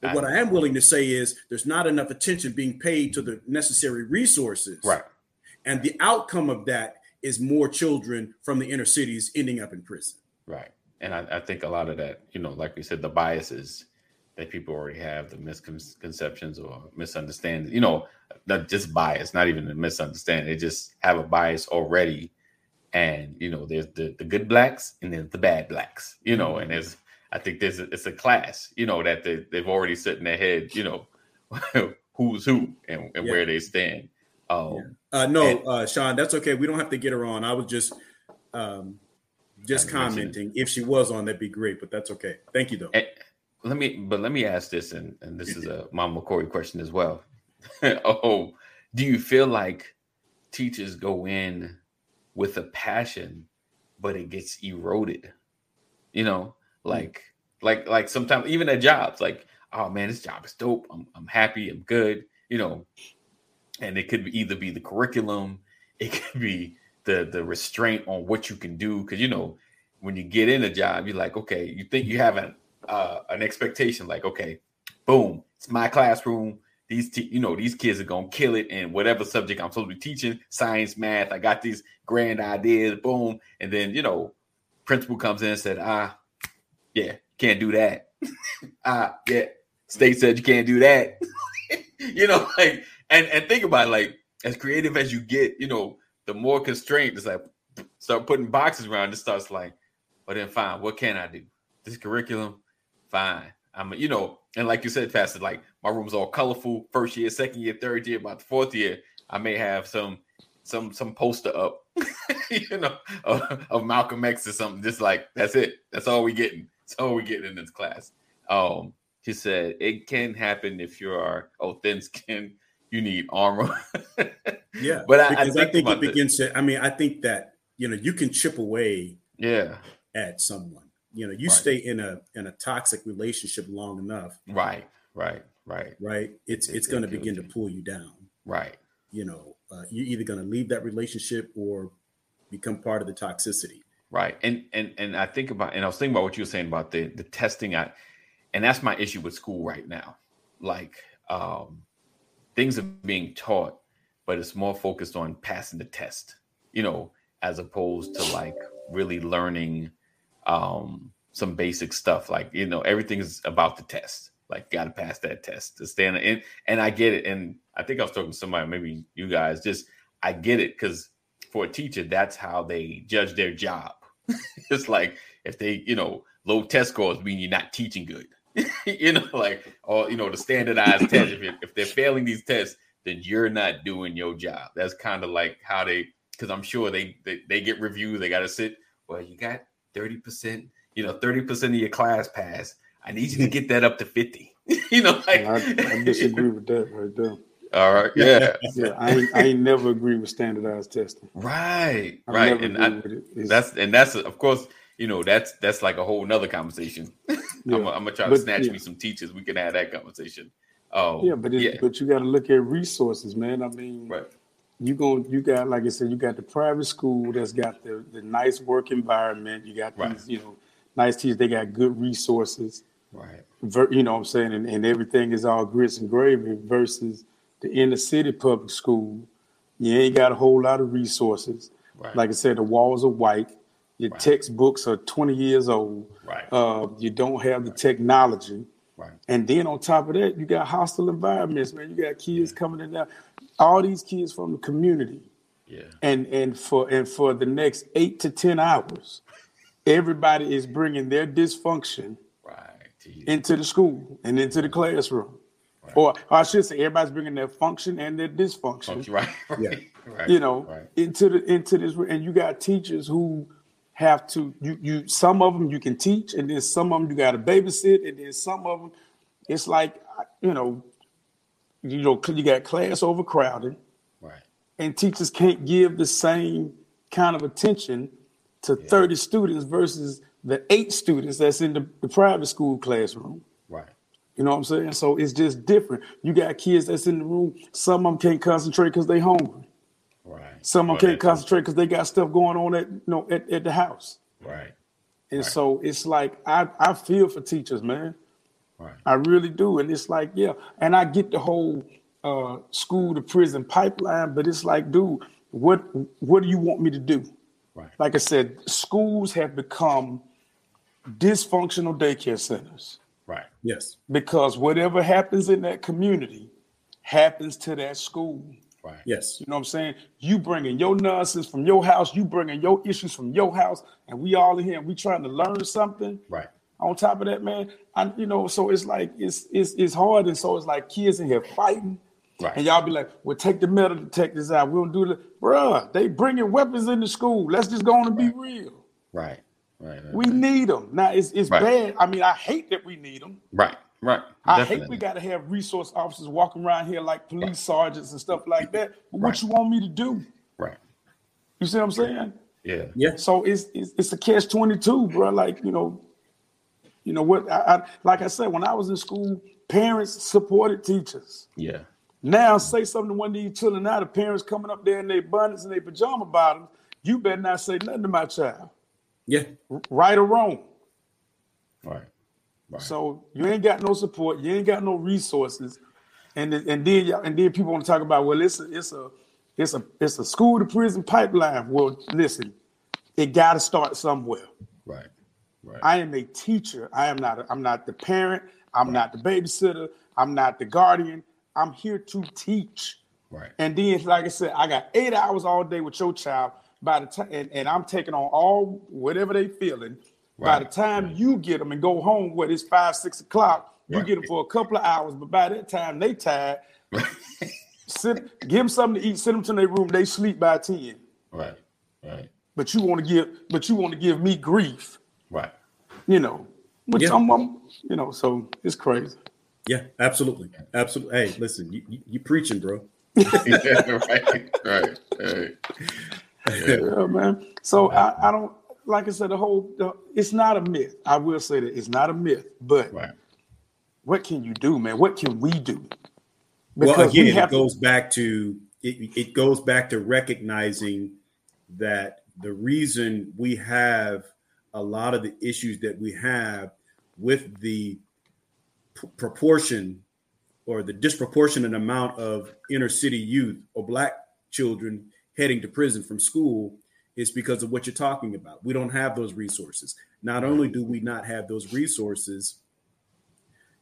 But what I am willing to say is there's not enough attention being paid to the necessary resources. Right. And the outcome of that is more children from the inner cities ending up in prison. Right. And I, I think a lot of that, you know, like we said, the biases that people already have, the misconceptions or misunderstandings, you know, not just bias, not even a misunderstanding. They just have a bias already. And, you know, there's the, the good blacks and there's the bad blacks, you know, and there's, I think there's a, it's a class, you know, that they, they've already set in their head, you know, who's who and, and Yeah. where they stand. Um, Uh, no, And- uh, Sean, that's okay. We don't have to get her on. I was just um, just commenting. If she was on, that'd be great. But that's okay. Thank you, though. And let me, but let me ask this, and, and this is a Mama McCoy question as well. oh, do you feel like teachers go in with a passion, but it gets eroded? You know, like, like, like sometimes even at jobs, like, oh man, this job is dope. I'm, I'm happy. I'm good. You know, and it could either be the curriculum, it could be the the restraint on what you can do, because you know, when you get in a job, you're like, okay, you think you have an uh, an expectation, like, okay, boom, it's my classroom. These, te- you know, these kids are gonna kill it in whatever subject I'm supposed to be teaching, science, math. I got these grand ideas, boom, and then you know, principal comes in and said, ah, yeah, can't do that. ah, yeah, state said you can't do that. you know, like, and and think about it, like as creative as you get, you know, the more constraint it's like start putting boxes around. It starts like, well then fine, what can I do? This curriculum, fine. I'm, you know, and like you said, Pastor, like my room's all colorful. First year, second year, third year, about the fourth year, I may have some some some poster up, you know, of, of Malcolm X or something. Just like that's it. That's all we getting. All we getting in this class. Um, she said it can happen if you are oh thin skin. You need armor. Yeah, But I- I because I, think think it begins to. I mean, I think that you know you can chip away yeah, at someone. You know, you Right. stay in a in a toxic relationship long enough, right, right, right, right? It's It- it's it going to begin you. to pull you down. right. You know, uh, you're either going to leave that relationship or become part of the toxicity. Right. And and and I think about and I was thinking about what you were saying about the the testing I and that's my issue with school right now. Like um things are being taught, but it's more focused on passing the test, you know, as opposed to like really learning um some basic stuff. Like, you know, everything is about the test. Like gotta pass that test to stand in and I get it. And I think I was talking to somebody, maybe you guys, just I get it because for a teacher, that's how they judge their job. it's like if they, you know, low test scores mean you're not teaching good. you know, like or you know, the standardized test. If, if they're failing these tests, then you're not doing your job. That's kind of like how they because I'm sure they, they they get reviews, they gotta sit, well, you got 30%, you know, 30% of your class pass. I need you to get that up to 50. you know, like I, I disagree with that right there. All right, yeah. Yeah, I ain't, I ain't never agree with standardized testing. Right, I right. And I. That's and that's of course you know that's that's like a whole nother conversation i'm, yeah. gonna- I'm gonna try to snatch yeah. me some teachers we can have that conversation oh yeah, but it's, yeah but you got to look at resources, man. I mean, right you going you got like I said, you got the private school that's got the, the nice work environment. You got Right. these, you know, nice teachers. They got good resources. right ver- you know what I'm saying, and, and everything is all grits and gravy versus the inner city public school. You ain't got a whole lot of resources. right Like I said, the walls are white. Your Right. textbooks are 20 years old. right Uh, you don't have the technology. right And then on top of that, you got hostile environments, man. You got kids coming in there. All these kids from the community. yeah And and for and for the next eight to ten hours, everybody is bringing their dysfunction right into the school and into the classroom. Or I should say, everybody's bringing their function and their dysfunction, right right, Yeah. right. You know, right. into the into this. And you got teachers who have to you you some of them you can teach, and then some of them you got to babysit, and then some of them it's like you know, you know, you got class overcrowded, right. And teachers can't give the same kind of attention to 30 students versus the eight students that's in the, the private school classroom. You know what I'm saying? So it's just different. You got kids that's in the room. Some of them can't concentrate because they hungry. right Some of Well, them can't concentrate because they got stuff going on at you know at, at the house. right And Right. so it's like I, I feel for teachers, man. right I really do. And it's like, yeah. And I get the whole uh, school to prison pipeline, but it's like, dude, what what do you want me to do? right Like I said, schools have become dysfunctional daycare centers right Yes. because whatever happens in that community happens to that school. right Yes. You know what I'm saying? You bringing your nonsense from your house, you bringing your issues from your house, and we all in here and we trying to learn something. right On top of that, man, I you know, so it's like it's it's it's hard, and so it's like kids in here fighting Right. And y'all be like, well, take the metal detectors out. We don't do the bruh. They bringing weapons into school. Let's just go on and be real. Right. Right. Right. We need them. Now it's it's Right. bad. I mean, I hate that we need them. right. Right. I Definitely. hate we got to have resource officers walking around here like police sergeants and stuff like that. But what you want me to do? Right. You see what I'm saying? Yeah. Yeah. So it's it's, it's a catch twenty two, bro. Like you know, you know what? I, I like I said when I was in school, parents supported teachers. Yeah. Now say something to one of these children. Now the parents coming up there in their bonnets and their pajama bottoms. You better not say nothing to my child, Yeah. right or wrong. Right. Right. So you ain't got no support. You ain't got no resources, and then- and then y'all- and then people want to talk about well, it's a it's a it's a it's a school to prison pipeline. Well, listen, it got to start somewhere. right. Right. I am a teacher. I am not. A, I'm not the parent. I'm not the babysitter. I'm not the guardian. I'm here to teach. right. And then, like I said, I got eight hours all day with your child. By the time, and, and I'm taking on all whatever they feeling. By the Right. time you get them and go home, what it's five, six o'clock, you Right. get them for a couple of hours. But by that time, they tired. Sit, give them something to eat. Send them to their room. They sleep by ten. Right. Right. But you want to give, but you want to give me grief. Right. You know, which Yeah. I'm, I'm- you know, so it's crazy. Yeah. Absolutely. Absolutely. Hey, listen, you, you, you preaching, bro. yeah, right. Right. Right. Yeah, man. So I, I don't like I said the whole. The, it's not a myth. I will say that it's not a myth. But Right. what can you do, man? What can we do? well, Because we again, it have to- goes back to it, it goes back to recognizing that the reason we have a lot of the issues that we have with the p- proportion or the disproportionate amount of inner city youth or black children heading to prison from school is because of what you're talking about. We don't have those resources. Not only do we not have those resources,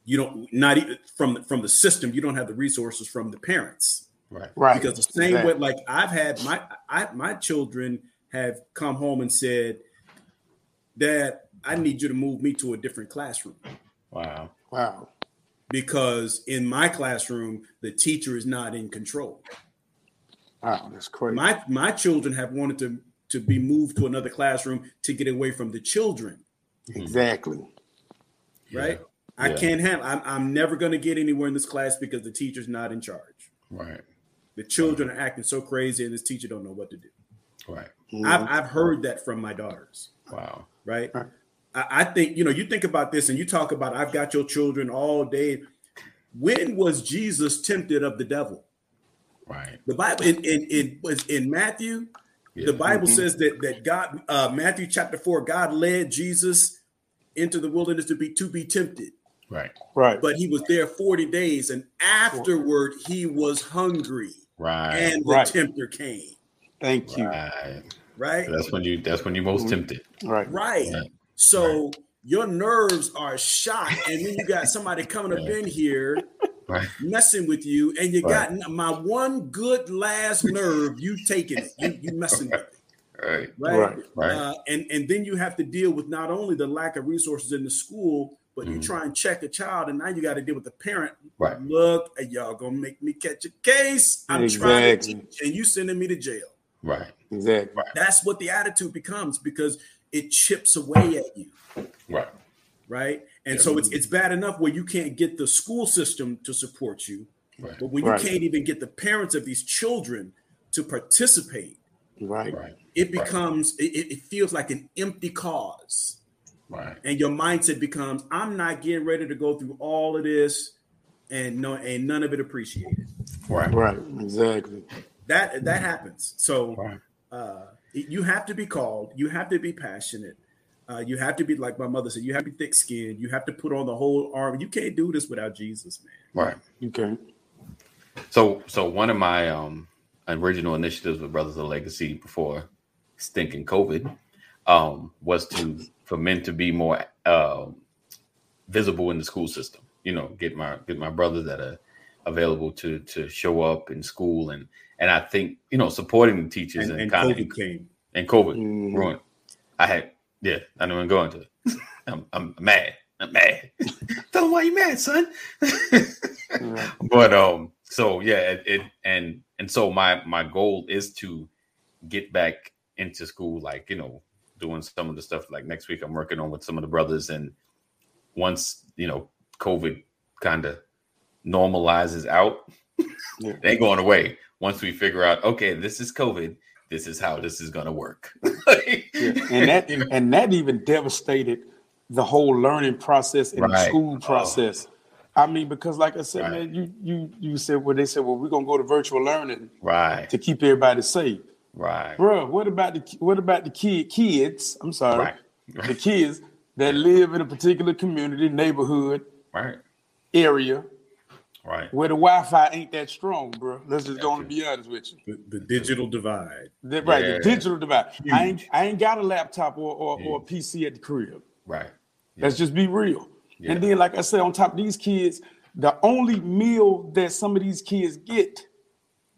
you don't not even from from the system. You don't have the resources from the parents Right. right because the same exactly. way, like I've had my I my children have come home and said, "Dad, I need you to move me to a different classroom Wow. Wow. because in my classroom the teacher is not in control." Wow, that's crazy. My my children have wanted to to be moved to another classroom to get away from the children, mm-hmm. exactly. right? I Yeah. can't have I'm, I'm never going to get anywhere in this class because the teacher's not in charge. Right. The children are acting so crazy, and this teacher don't know what to do. Right. I've, I've heard that from my daughters, Wow. right? Right. I, I think you know. You think about this, and you talk about I've got your children all day. When was Jesus tempted of the devil? Right. The Bible in in, in was in Matthew. Yeah. The Bible says that that God, uh, Matthew chapter four, God led Jesus into the wilderness to be to be tempted, Right. Right. but he was there forty days, and afterward he was hungry, Right. and the Right. tempter came. Thank you. right. Right, That's when you. That's when you're most tempted. Right. right. Right. So your nerves are shot, and then you got somebody coming up in here Right. messing with you, and you Right. got my one good last nerve. You taking it, you, you messing with it. Right. right? Right, right. Uh, and and then you have to deal with not only the lack of resources in the school, but you Mhm. try and check a child, and now you got to deal with the parent. Right. Look, y'all gonna make me catch a case. I'm trying to teach, and you sending me to jail. Right. Exactly. That's what the attitude becomes because it chips away at you, Right. right? And Yeah. so it's it's bad enough where you can't get the school system to support you, Right. but when you Right. can't even get the parents of these children to participate, Right. Right. it becomes it, it it feels like an empty cause. Right. and your mindset becomes i'm not getting ready to go through all of this and no and none of it appreciated Right. Right. Exactly. that that happens so Right. uh you have to be called you have to be passionate uh, you have to be like my mother said you have to be thick skinned you have to put on the whole arm you can't do this without jesus man Right. Okay. So, so one of my um original initiatives with Brothers of Legacy before stinking COVID um was to for men to be more um visible in the school system. You know, get my get my brothers that are available to to show up in school and and I think you know supporting the teachers and, and, and kind covid of came and COVID Mhm. ruined. I had yeah, I don't know I'm going to. I'm I'm mad. I'm mad. Tell him why you mad, son. But um so yeah, it, it and and so my my goal is to get back into school, like you know, doing some of the stuff. Like next week, I'm working on with some of the brothers, and once you know, COVID kind of normalizes out, Yeah. they ain't going away. Once we figure out, okay, this is COVID, this is how this is gonna work. Yeah. And that and that even devastated the whole learning process and the school oh. process. I mean, because like I said, Right. man, you you you said well, they said, well, we're gonna go to virtual learning right, to keep everybody safe. right, Bruh, what about the what about the kid kids? I'm sorry, right, the kids that live in a particular community, neighborhood, right, area right. where the Wi-Fi ain't that strong, bro. Let's just go and be honest with you. The, the digital divide. The- right, Yeah. the digital divide. I ain't I ain't got a laptop or or, or a PC at the crib. Right. Let's just be real. Yeah. And then, like I said, on top of these kids, the only meal that some of these kids get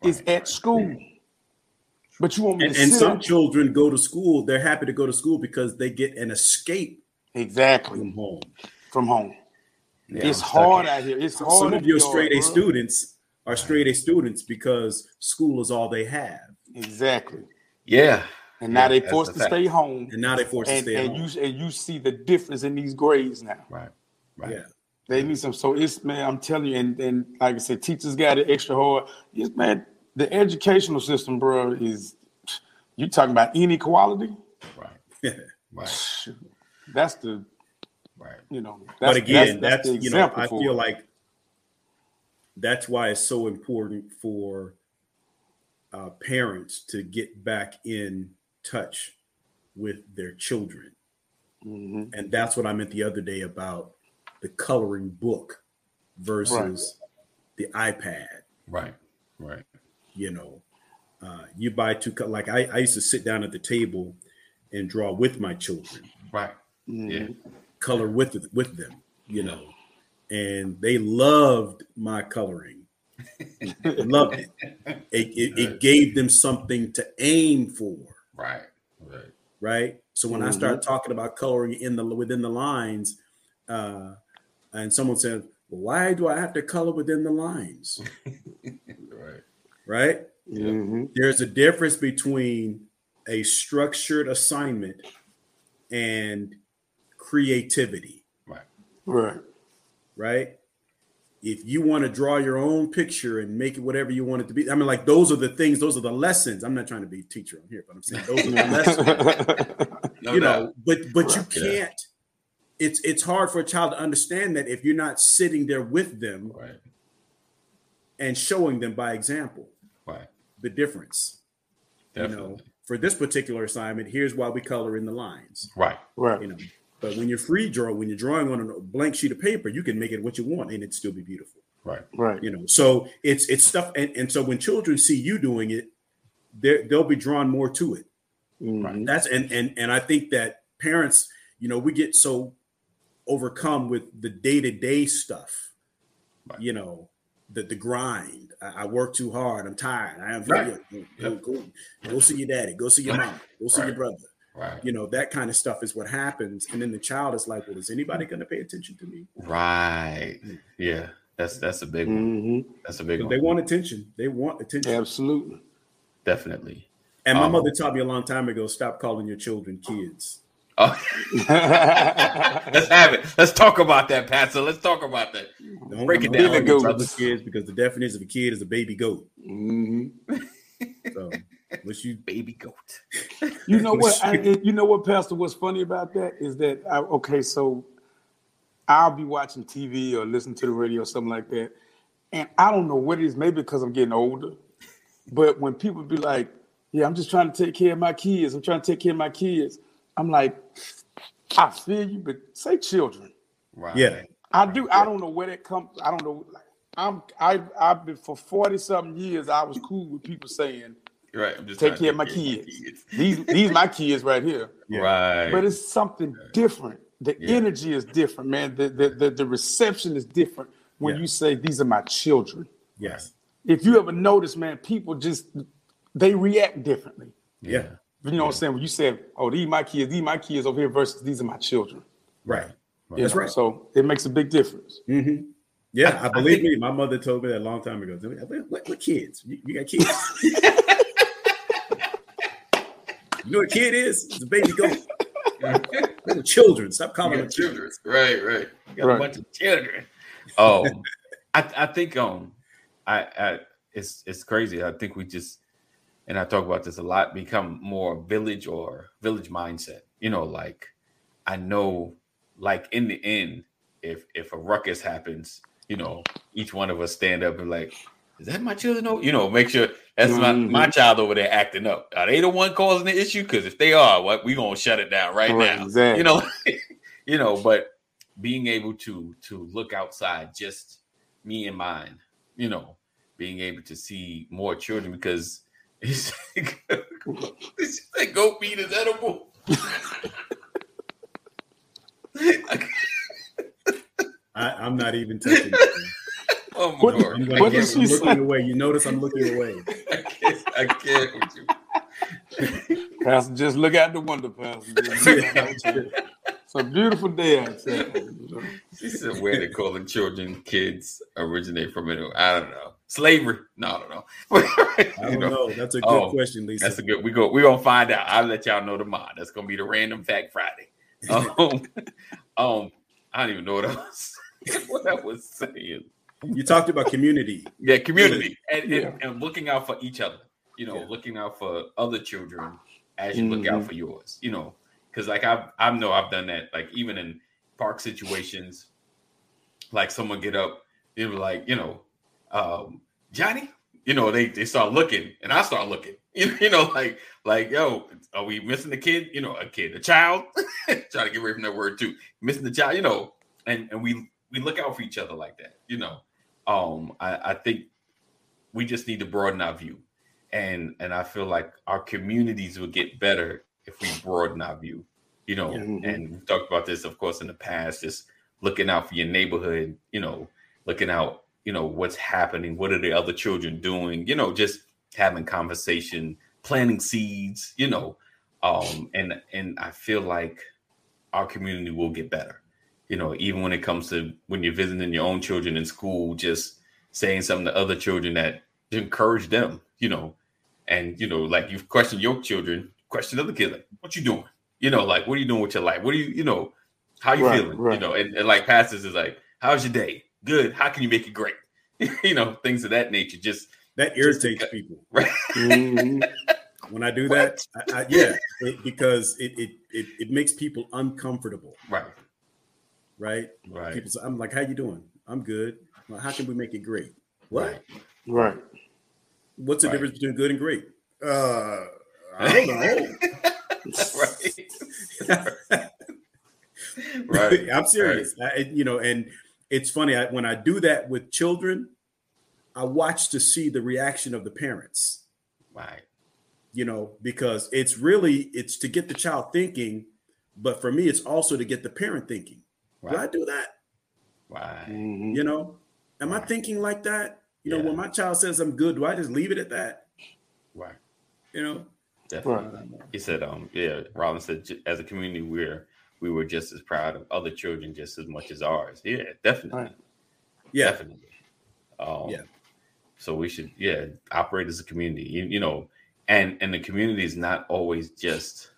is at school. But you want me And, and some up- children go to school. They're happy to go to school because they get an escape exactly from home. from home. Yeah, it's I'm hard in- out here. It's hard. Some of your straight A bro. students are straight A students because school is all they have, Exactly. Yeah. And now Yeah, they that's forced the to fact. stay home. and now they're forced And, to stay at and home. you and you see the difference in these grades now. Right. Right. yeah, They need some. So it's man, I'm telling you, and, and like I said, teachers got it extra hard. Yes, man, the educational system, bro, is you talking about inequality. Right. Right. That's the Right. you know. That's, but again, that's, that's, the you know, I feel it. like that's why it's so important for uh, parents to get back in touch with their children, Mhm. and that's what I meant the other day about the coloring book versus the iPad. Right. Right. You know, uh, you buy two co- like I, I used to sit down at the table and draw with my children. Right. Mhm. Yeah. Color with with them, you know, and they loved my coloring. Loved it. It, it. it gave them something to aim for, Right. Right. right? So when I started talking about coloring in the within the lines, uh, and someone said, well, "Why do I have to color within the lines?" Right. Right? Mhm. There's a difference between a structured assignment and creativity. Right. Right. right? If you want to draw your own picture and make it whatever you want it to be, I mean, like those are the things, those are the lessons. I'm not trying to be a teacher on here, but I'm saying those are the lessons, No you doubt. know. But but you can't. It's it's hard for a child to understand that if you're not sitting there with them Right. and showing them by example Right. the difference. Definitely. You know, for this particular assignment, here's why we color in the lines. Right. right. You know, but when you're free draw, when you're drawing on a blank sheet of paper, you can make it what you want and it still be beautiful. Right. Right. you know so it's it's stuff and, and so when children see you doing it they're- they'll be drawn more to it Mhm. that's and and and i think that parents you know we get so overcome with the day-to-day stuff Right. you know the the grind I, I work too hard i'm tired i am Right. go, go, go see your daddy go see your mom go see your brother Right. you know that kind of stuff is what happens and then the child is like well is anybody going to pay attention to me Right. Yeah. That's that's a big one. Mhm. That's a big one. they want attention they want attention Absolutely. Definitely. And my Um, mother taught me a long time ago: stop calling your children kids. Oh. Let's have it. Let's talk about that, Pastor. Let's talk about that. Don't Break it down. call Goats. kids because the definition of a kid is a baby goat. Mhm. So, which you Baby goat. You know what? I, you know what, Pastor? What's funny about that is that I, okay, so I'll be watching TV or listening to the radio or something like that, and I don't know what it is. Maybe because I'm getting older, but when people be like, "Yeah, I'm just trying to take care of my kids. I'm trying to take care of my kids," I'm like, I feel you, but say children. Right. yeah I do. I don't know where that comes. I don't know. Like, I'm. I. I've been for forty something years. I was cool with people saying, Right. I'm just "Take trying to care of my kids." These. These my kids right here. Yeah. Right. But it's something different. The Yeah. energy is different, man. The, the the the reception is different when Yeah. you say these are my children. yes If you ever notice, man, people just they react differently. yeah You know what I'm saying? When you say, "Oh, these my kids, these my kids over here," versus "These are my children." right You That's know, right. So it makes a big difference. hmm Yeah, I- I, I believe think- me. My mother told me that a long time ago. What, what, what kids? You, you got kids? you know what a kid is? It's a baby goat. Little children. Stop calling them children. children, right? Right. You got Right. a bunch of children. Oh, I, I think um, I, I it's it's crazy. I think we just and I talk about this a lot. Become more village or village mindset. You know, like I know, like in the end, if if a ruckus happens, you know, each one of us stand up and like, is that my children? No, you know, make sure that's my Mhm. my child over there acting up. Are they the one causing the issue? Because if they are, what we gonna shut it down right, Right, now. exactly. You know, you know, but being able to to look outside, just me and mine, you know, being able to see more children because it's that goat meat is edible. I, I'm not even touching it. Oh my What- lord! I'm, I What get- did I'm she looking say? away. You notice I'm looking away. I can't, I can't with you. Pastor, just look out the window, Pastor. Just look out the window. It's a beautiful day outside. you know. She said, "Where they calling children kids originate from? Anyway, I don't know. Slavery? No, I don't know. I don't know, know. That's a good Oh, question, Lisa. That's a good. We go. We gonna find out. I'll let y'all know tomorrow. That's gonna be the random fact Friday. Um, um, I don't even know what I was what I was saying. You talked about community. Yeah, community and, Yeah. and, and looking out for each other. You know, Yeah. looking out for other children as you look out Mhm. for yours. You know, because like I I know I've done that. Like even in park situations, like someone get up, they were like, you know, um, Johnny. You know, they they start looking, and I start looking. You, you know, like like yo, are we missing the kid? You know, a kid, a child. Trying to get away from that word too. Missing the child. You know, and and we we look out for each other like that. You know, um, I, I think we just need to broaden our view, and and I feel like our communities will get better if we broaden our view. You know. Mhm. and we've talked about this, of course, in the past. Just looking out for your neighborhood. You know, looking out. You know what's happening. What are the other children doing? You know, just having conversation, planting seeds. You know, um, and and I feel like our community will get better. You know, even when it comes to when you're visiting your own children in school, just saying something to other children that encourage them. You know, and you know, like you've questioned your children, question other kids, like, "What you doing?" You know, like, "What are you doing with your life? What are you, you know, how you Right, feeling?" You know, and, and like pastors is like, "How's your day? Good. How can you make it great?" you know, things of that nature. Just That Just irritates because- people. Mhm. When I do that, I, I, yeah, it, because it, it it it makes people uncomfortable, right, right? right, People say, "I'm like, how you doing? I'm good. Well, how can we make it great? What? right. Right. What's the Right. difference between good and great? Uh, I don't know. right. right. I'm serious. I, you know, and it's funny I, when I do that with children, I watch to see the reaction of the parents. Right. You know, because it's really it's to get the child thinking, but for me, it's also to get the parent thinking. Do I do that? Right. Mhm. You know, am I thinking like that? You know, when my child says I'm good, do I just leave it at that? Right. You know, Definitely. He said, um, yeah, Robin said, as a community, we're we were just as proud of other children just as much as ours. Yeah, definitely. Right. yeah, Definitely. Um, Yeah. So we should, yeah, operate as a community. You, you know, and and the community is not always just,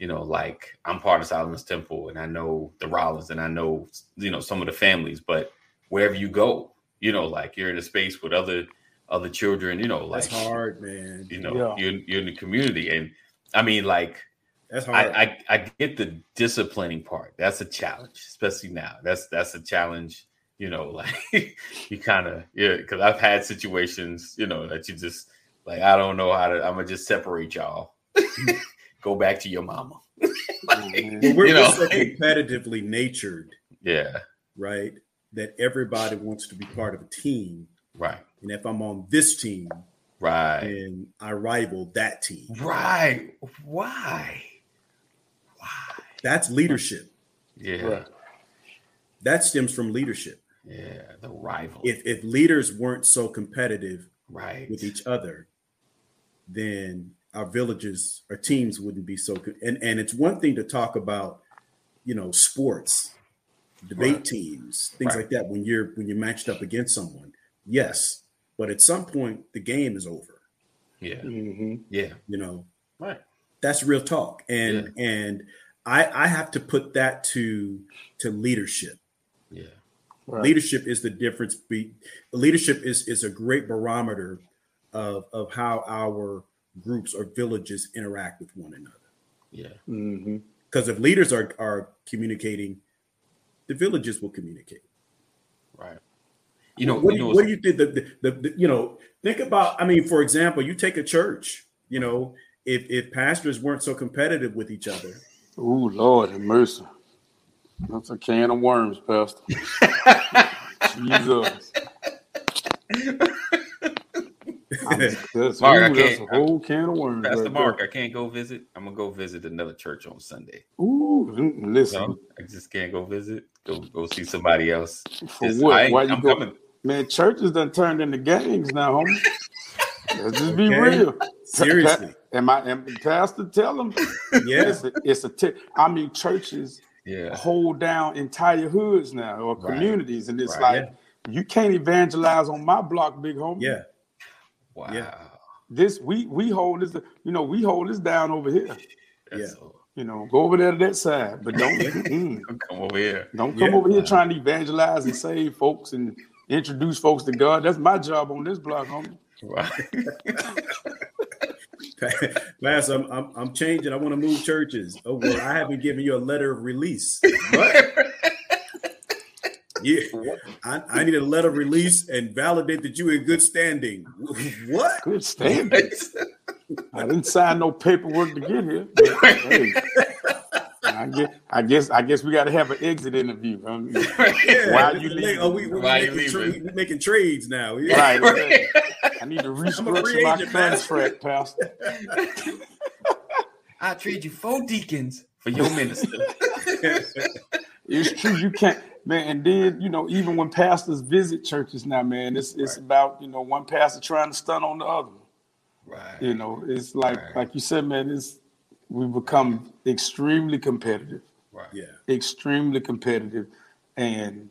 you know, like I'm part of Solomon's Temple, and I know the Rollins, and I know you know some of the families, but wherever you go, you know, like you're in a space with other other children, you know, like that's hard, man. you know, Yeah. you're you're in the community, and I mean, like. That's hard. I, I I get the disciplining part. That's a challenge, especially now. That's that's a challenge. You know, like you kind of yeah. Because I've had situations, you know, that you just like I don't know how to. I'm gonna just separate y'all. Go back to your mama. Mhm. But we're, you we're know, so competitively natured, yeah, right? That everybody wants to be part of a team. right, And if I'm on this team, right, and I rival that team. right. Why? Why? That's leadership. Yeah, Right. That stems from leadership. yeah. The rival. If if leaders weren't so competitive right. with each other, then our villages, our teams wouldn't be so good. And and it's one thing to talk about, you know, sports, debate Right. teams, things Right. like that. When you're when you're matched up against someone, yes, but at some point the game is over. Yeah. hmm Yeah. You know, Right. that's real talk, and and I I have to put that to to leadership. Yeah. Right. Leadership is the difference. Be leadership is is a great barometer of of how our groups or villages interact with one another. Yeah. hmm Because if leaders are are communicating, the villages will communicate. Right. You know, what, you do know you, what do you think? The, the, the, the- you know, think about. I mean, for example, you take a church. You know, if if pastors weren't so competitive with each other, Ooh, Lord have mercy. That's a can of worms, Pastor. Jesus. That's, Mark, I ooh, that's a can't- whole can of worms. Pastor right Mark, I can't go visit. I'm gonna go visit another church on Sunday. Ooh, listen. No, I just can't go visit. Go go see somebody else. For Just- what? I Why you I'm go? coming. Man, churches done turned into gangs now, homie. Let's just be Okay. real. seriously, Am I? Am Pastor tell them? yeah, It's a, it's a t- I mean, churches Yeah. hold down entire hoods now or Right. communities, and it's Right. like you can't evangelize on my block, big homie. yeah, Wow. Yeah. This we we hold this, you know, we hold this down over here. That's Yeah. so- You know, go over there to that side, but don't mm, come over here. don't come Yeah. over here trying to evangelize and save folks and introduce folks to God. That's my job on this block, homie. Right. Pastor, I'm, I'm I'm changing. I want to move churches. Oh well, I haven't given you a letter of release. What? Yeah, I, I need a letter of release and validate that you're in good standing. What? Good standards. I didn't sign no paperwork to get here. But, hey, I guess I guess I guess we got to have an exit interview. I mean, Yeah, Why this you leaving? Oh, we, we're Why making, tra- leaving? we're making trades now. Yeah. right, right. I need to I'm a free restructure my contract, Pastor. I trade you four deacons for your minister. It's true. You can't, man. And then you know, even when pastors visit churches now, man, it's it's about you know one pastor trying to stun on the other. right. You know, it's like Right. like you said, man. It's we've become extremely competitive, Right. Yeah. extremely competitive, and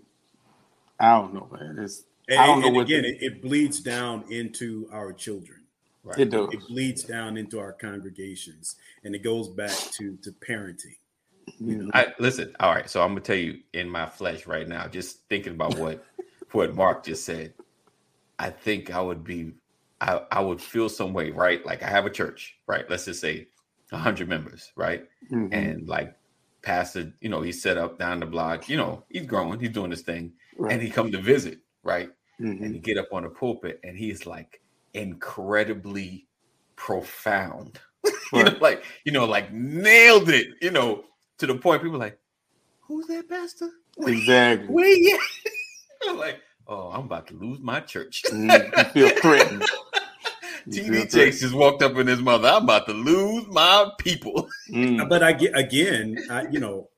I don't know, man. It's And, I don't know and what again, the- it, it bleeds down into our children. Right. it does. It bleeds down into our congregations, and it goes back to to parenting. I listen. All right, so I'm gonna tell you in my flesh right now, just thinking about what what Mark just said. I think I would be, I, I would feel some way, right? Like I have a church, right? Let's just say hundred members, right? mhm. And like pastor, you know, he's set up down the block. You know, he's growing, he's doing this thing, Right. and he come to visit, right? Mhm. And he get up on the pulpit, and he's like incredibly profound. you know, like you know, like nailed it. You know, to the point people like, who's that pastor? exactly. Where you? I'm like, oh, I'm about to lose my church. You feel threatened. You feel TD Jakes just walked up in his mother. I'm about to lose my people. Mm. But I get again, I, you know,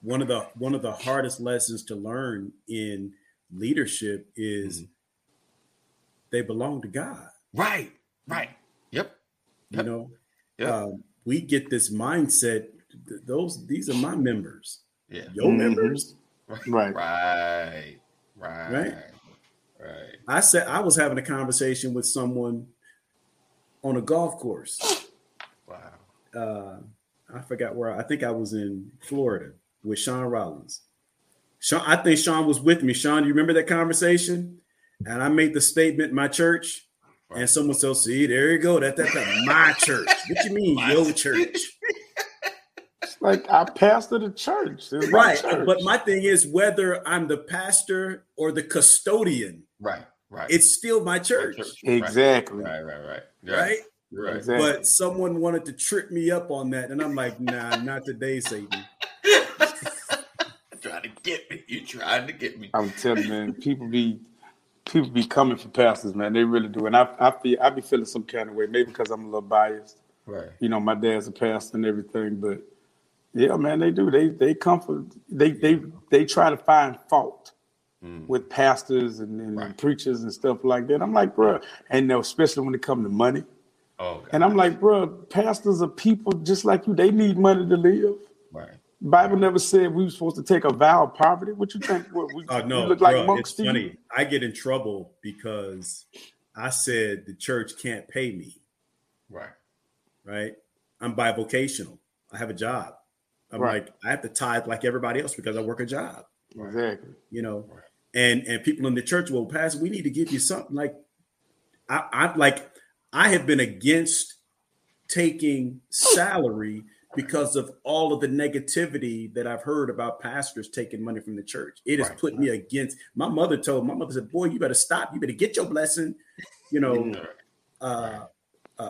one of the one of the hardest lessons to learn in leadership is they belong to God. Right, right. Yep, You know, Yep. um, we get this mindset. Th- Those these are my members. yeah. Your Mhm. members. Right. Right, right, right, Right. right. I said I was having a conversation with someone on a golf course. Wow. uh, I forgot where I think I was in Florida with Sean Rollins. Sean, I think Sean was with me. Sean, do you remember that conversation? And I made the statement, my church, and someone said, "See, there you go. That that that my church. What you mean, My your church. Church? It's like I pastor the church. Right. church. But my thing is, whether I'm the pastor or the custodian, Right, right. it's still my My church, Right, exactly. Right, right, right. right? Right. Exactly. But someone wanted to trip me up on that, and I'm like, nah, not today, Satan. trying to get me. You trying to get me. I'm telling you, man, people be people be coming for pastors, man. They really do. And I I feel I be feeling some kind of way, maybe because I'm a little biased. Right. You know, my dad's a pastor and everything, but yeah, man, they do. They they come for they they they try to find fault Mm. with pastors and, and Right. preachers and stuff like that. I'm like, bro, and especially when it comes to money. Oh, God. And I'm like, bro, pastors are people just like you. They need money to live. right. Bible never said we were supposed to take a vow of poverty. What you think? What, we, Oh we no, look like monks it's to you? funny. I get in trouble because I said the church can't pay me. Right. Right? I'm bivocational. I have a job. I'm Right. like I have to tithe like everybody else because I work a job. Exactly. You know, Right. and and people in the church will pass. We need to give you something like I, I'm like. I have been against taking salary because of all of the negativity that I've heard about pastors taking money from the church. It has Right. put me against. My mother told my mother said, "Boy, you better stop. You better get your blessing." You know, uh,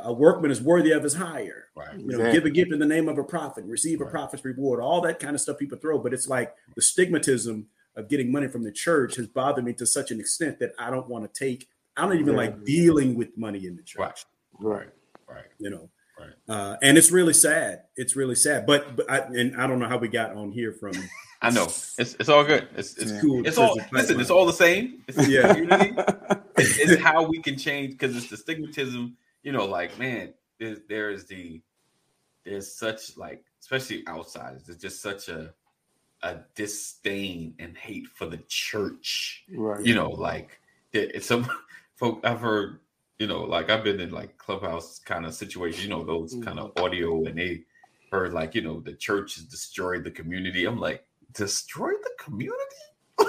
a workman is worthy of his hire. Right. You know, Exactly. give a gift in the name of a prophet, receive a prophet's reward. All that kind of stuff people throw, but it's like the stigmatism of getting money from the church has bothered me to such an extent that I don't want to take. I don't even like dealing with money in the church. Right. Right. Right. You know, Right. uh, and it's really sad. It's really sad. But but I, and I don't know how we got on here from. I know. It's it's all good. It's it's Yeah. Cool. it's all listen, it's all the same. It's Yeah. it's how we can change because it's the stigmatism, you know, like man, there's there is the there's such like especially outsiders, there's just such a a disdain and hate for the church. Right. You know, like it's some folk I've heard, you know, like I've been in like clubhouse kind of situations, you know, those mm. kind of audio and they heard like, you know, the church has destroyed the community. I'm like, destroyed the community?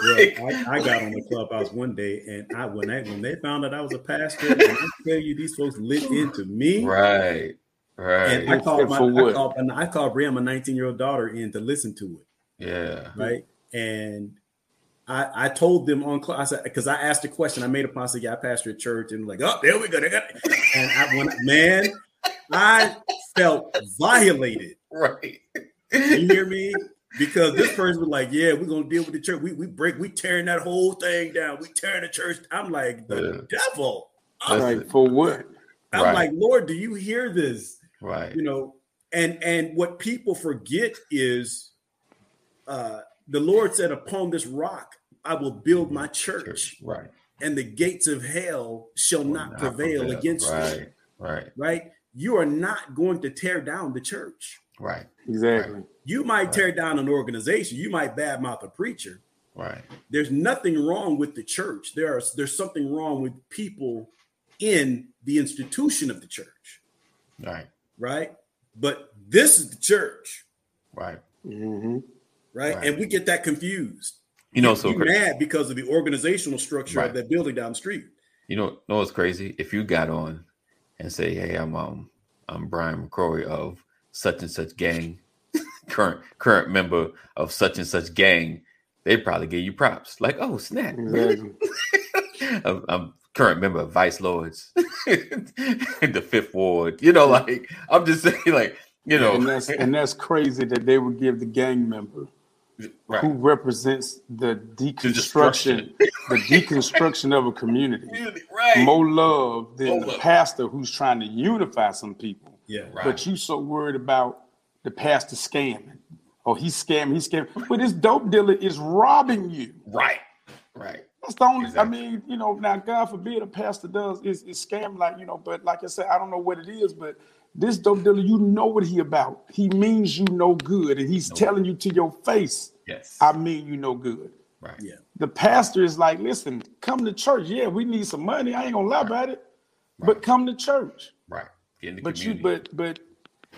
Yeah, I, I got on the clubhouse one day, and I when I when they found out I was a pastor, and I tell you these folks lit into me. Right. Right. And I called my I called, and I called Bria, my 19 year old daughter, in to listen to it. yeah. right? And I I told them on class because I asked a question. I made a said, "Yeah, I pastor a church," and like, "Oh, there we go." They got it. And I went, man, I felt violated. Right. You hear me? Because this person was like, "Yeah, we're gonna deal with the church. We we break, we tearing that whole thing down. We tearing the church." I'm like, the devil. I'm, That's- Right. For what? I'm Right. like, Lord, do you hear this? Right. you know and and what people forget is uh the lord said upon this rock i will build my church Right. and the gates of hell shall Will not prevail against right. you Right. right you are not going to tear down the church Right. Exactly. you might tear down an organization you might badmouth a preacher Right. there's nothing wrong with the church there are there's something wrong with people in the institution of the church Right. right but this is the church Right. hmm right? Right. And we get that confused. You know, so you crazy. mad because of the organizational structure Right. of that building down the street. You know, know what's crazy? If you got on and say, "Hey, I'm um, I'm Brian McCrory of such and such gang, current current member of such and such gang," they'd probably give you props. Like, "Oh, snap! Really? I'm, I'm current member of Vice Lords, the Fifth Ward." You know, like I'm just saying, like you know, and that's and that's crazy that they would give the gang member right? who represents the deconstruction, the deconstruction of a community, right? more love than More the love. pastor who's trying to unify some people. Yeah. Right. But you so worried about the pastor scamming. Oh, he's scamming, he's scamming. But this dope dealer is robbing you. right, right, That's the only. Exactly. I mean, you know, now God forbid a pastor does is is scam like you know, but like I said, I don't know what it is, but this dope dealer, you know what he about. He means you no good, and he's telling you to your face, yes, I mean you no good. right, Yeah. The pastor is like, listen, come to church. Yeah, we need some money. I ain't gonna lie about it, but come to church. Right. In the But you, but but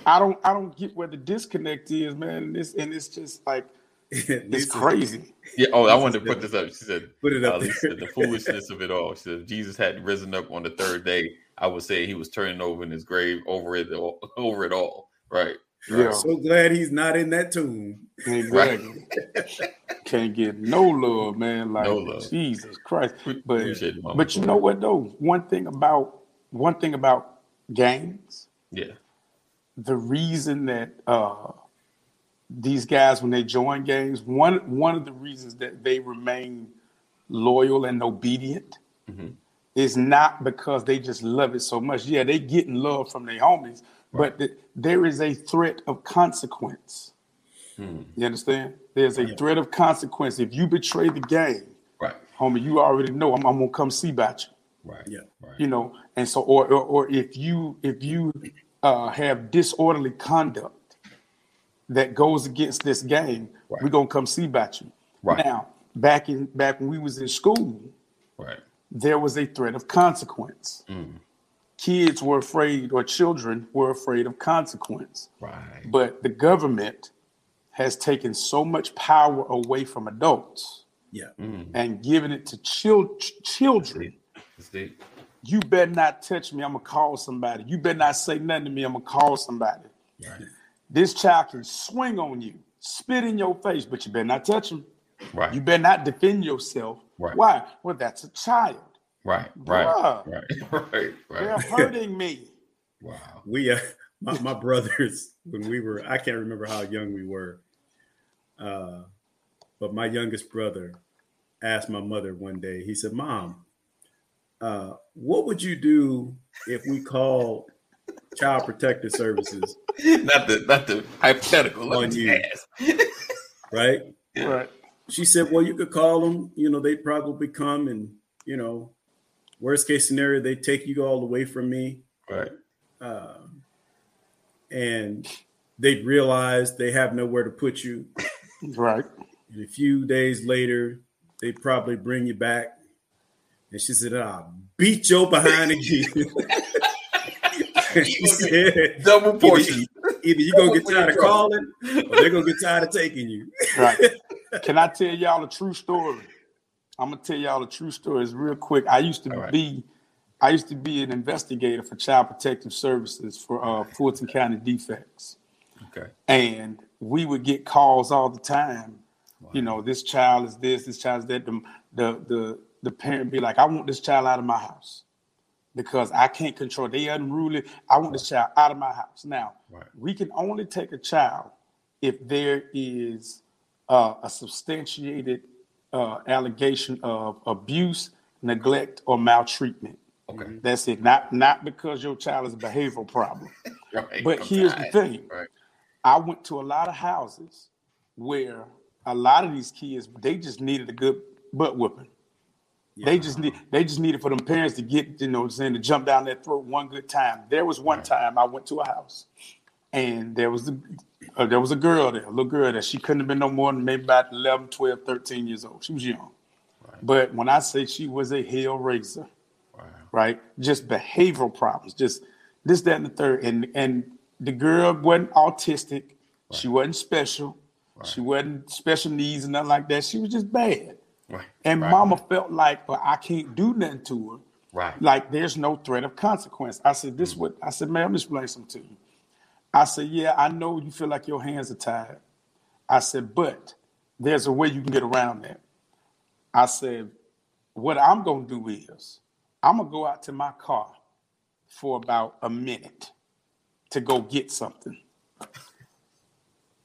I don't, I don't get where the disconnect is, man. And this, and it's just like it's crazy. Yeah. Oh, I wanted to put this up. She said, Put it up uh, said, the foolishness of it all. She said, if Jesus hadn't risen up on the third day, I would say he was turning over in his grave over it all, over it all. Right. Yeah, So glad he's not in that tomb. exactly. Can't get no love, man. Like No love. Jesus Christ. But Appreciate it, Mama. but you know what though? One thing about one thing about gangs, Yeah. the reason that uh these guys when they join gangs, one one of the reasons that they remain loyal and obedient Mhm. is not because they just love it so much. Yeah, they getting love from their homies, but th- there is a threat of consequence. Hmm. You understand? There's a threat of consequence. If you betray the gang, Right. homie, you already know I'm, I'm gonna come see about you. Right. Yeah. Right. You know, and so or or, or if you if you uh, have disorderly conduct, that goes against this game, Right. we're gonna come see about you. Right. Now, back in back when we was in school, Right. there was a threat of consequence. Mm. Kids were afraid, or children were afraid of consequence. Right. But the government has taken so much power away from adults Yeah. Mm. and given it to chil- ch- children. It's deep. You better not touch me. I'm gonna call somebody. You better not say nothing to me. I'm gonna call somebody. Right. This child can swing on you, spit in your face, but you better not touch him. Right. You better not defend yourself. Right. Why? Well, that's a child. Right. Right. Bruh. Right. Right. They're hurting me. Wow. we uh, my, my brothers when we were i can't remember how young we were uh but my youngest brother asked my mother one day he said mom uh what would you do if we called child protective services not the not the hypothetical. On you. ask. right Yeah. Right. she said well you could call them you know they'd probably come and you know worst case scenario they take you all away from me Right. um, and they'd realize they have nowhere to put you. Right. And a few days later, they probably bring you back. And she said, I'll beat your behind again. and she said, Double either, portion. either you're going to get tired of calling or they're going to get tired of taking you. Right. Can I tell y'all a true story? I'm gonna tell y'all a true story. It's real quick. I used to All right. be, I used to be an investigator for Child Protective Services for uh, Fulton County DFCS, Okay. and we would get calls all the time. You know, this child is this, this child is that. The the the, the parent be like, I want this child out of my house because I can't control. They unruly. I want this child out of my house. Now, Right. we can only take a child if there is uh, a substantiated uh, allegation of abuse, neglect, or maltreatment. Okay. That's it. Not not because your child is a behavioral problem. Right. But I'm here's the thing. Right. I went to a lot of houses where a lot of these kids they just needed a good butt whooping. They just need they just needed for them parents to get you know what I'm saying to jump down their throat one good time. There was one time I went to a house and there was the uh, there was a girl there, a little girl there. She couldn't have been no more than maybe about 11, 12, 13 years old. She was young. But when I say she was a hell raiser, Wow. right? Just behavioral problems, just this, that, and the third. And and the girl wasn't autistic. She wasn't special. She wasn't special needs and nothing like that. She was just bad. Right. And right. mama felt like, well, I can't do nothing to her. Right. Like there's no threat of consequence. I said, this mm. what I said, man, let me explain something to you. I said, yeah, I know you feel like your hands are tied. I said, but there's a way you can get around that. I said, what I'm gonna do is I'm gonna go out to my car for about a minute to go get something.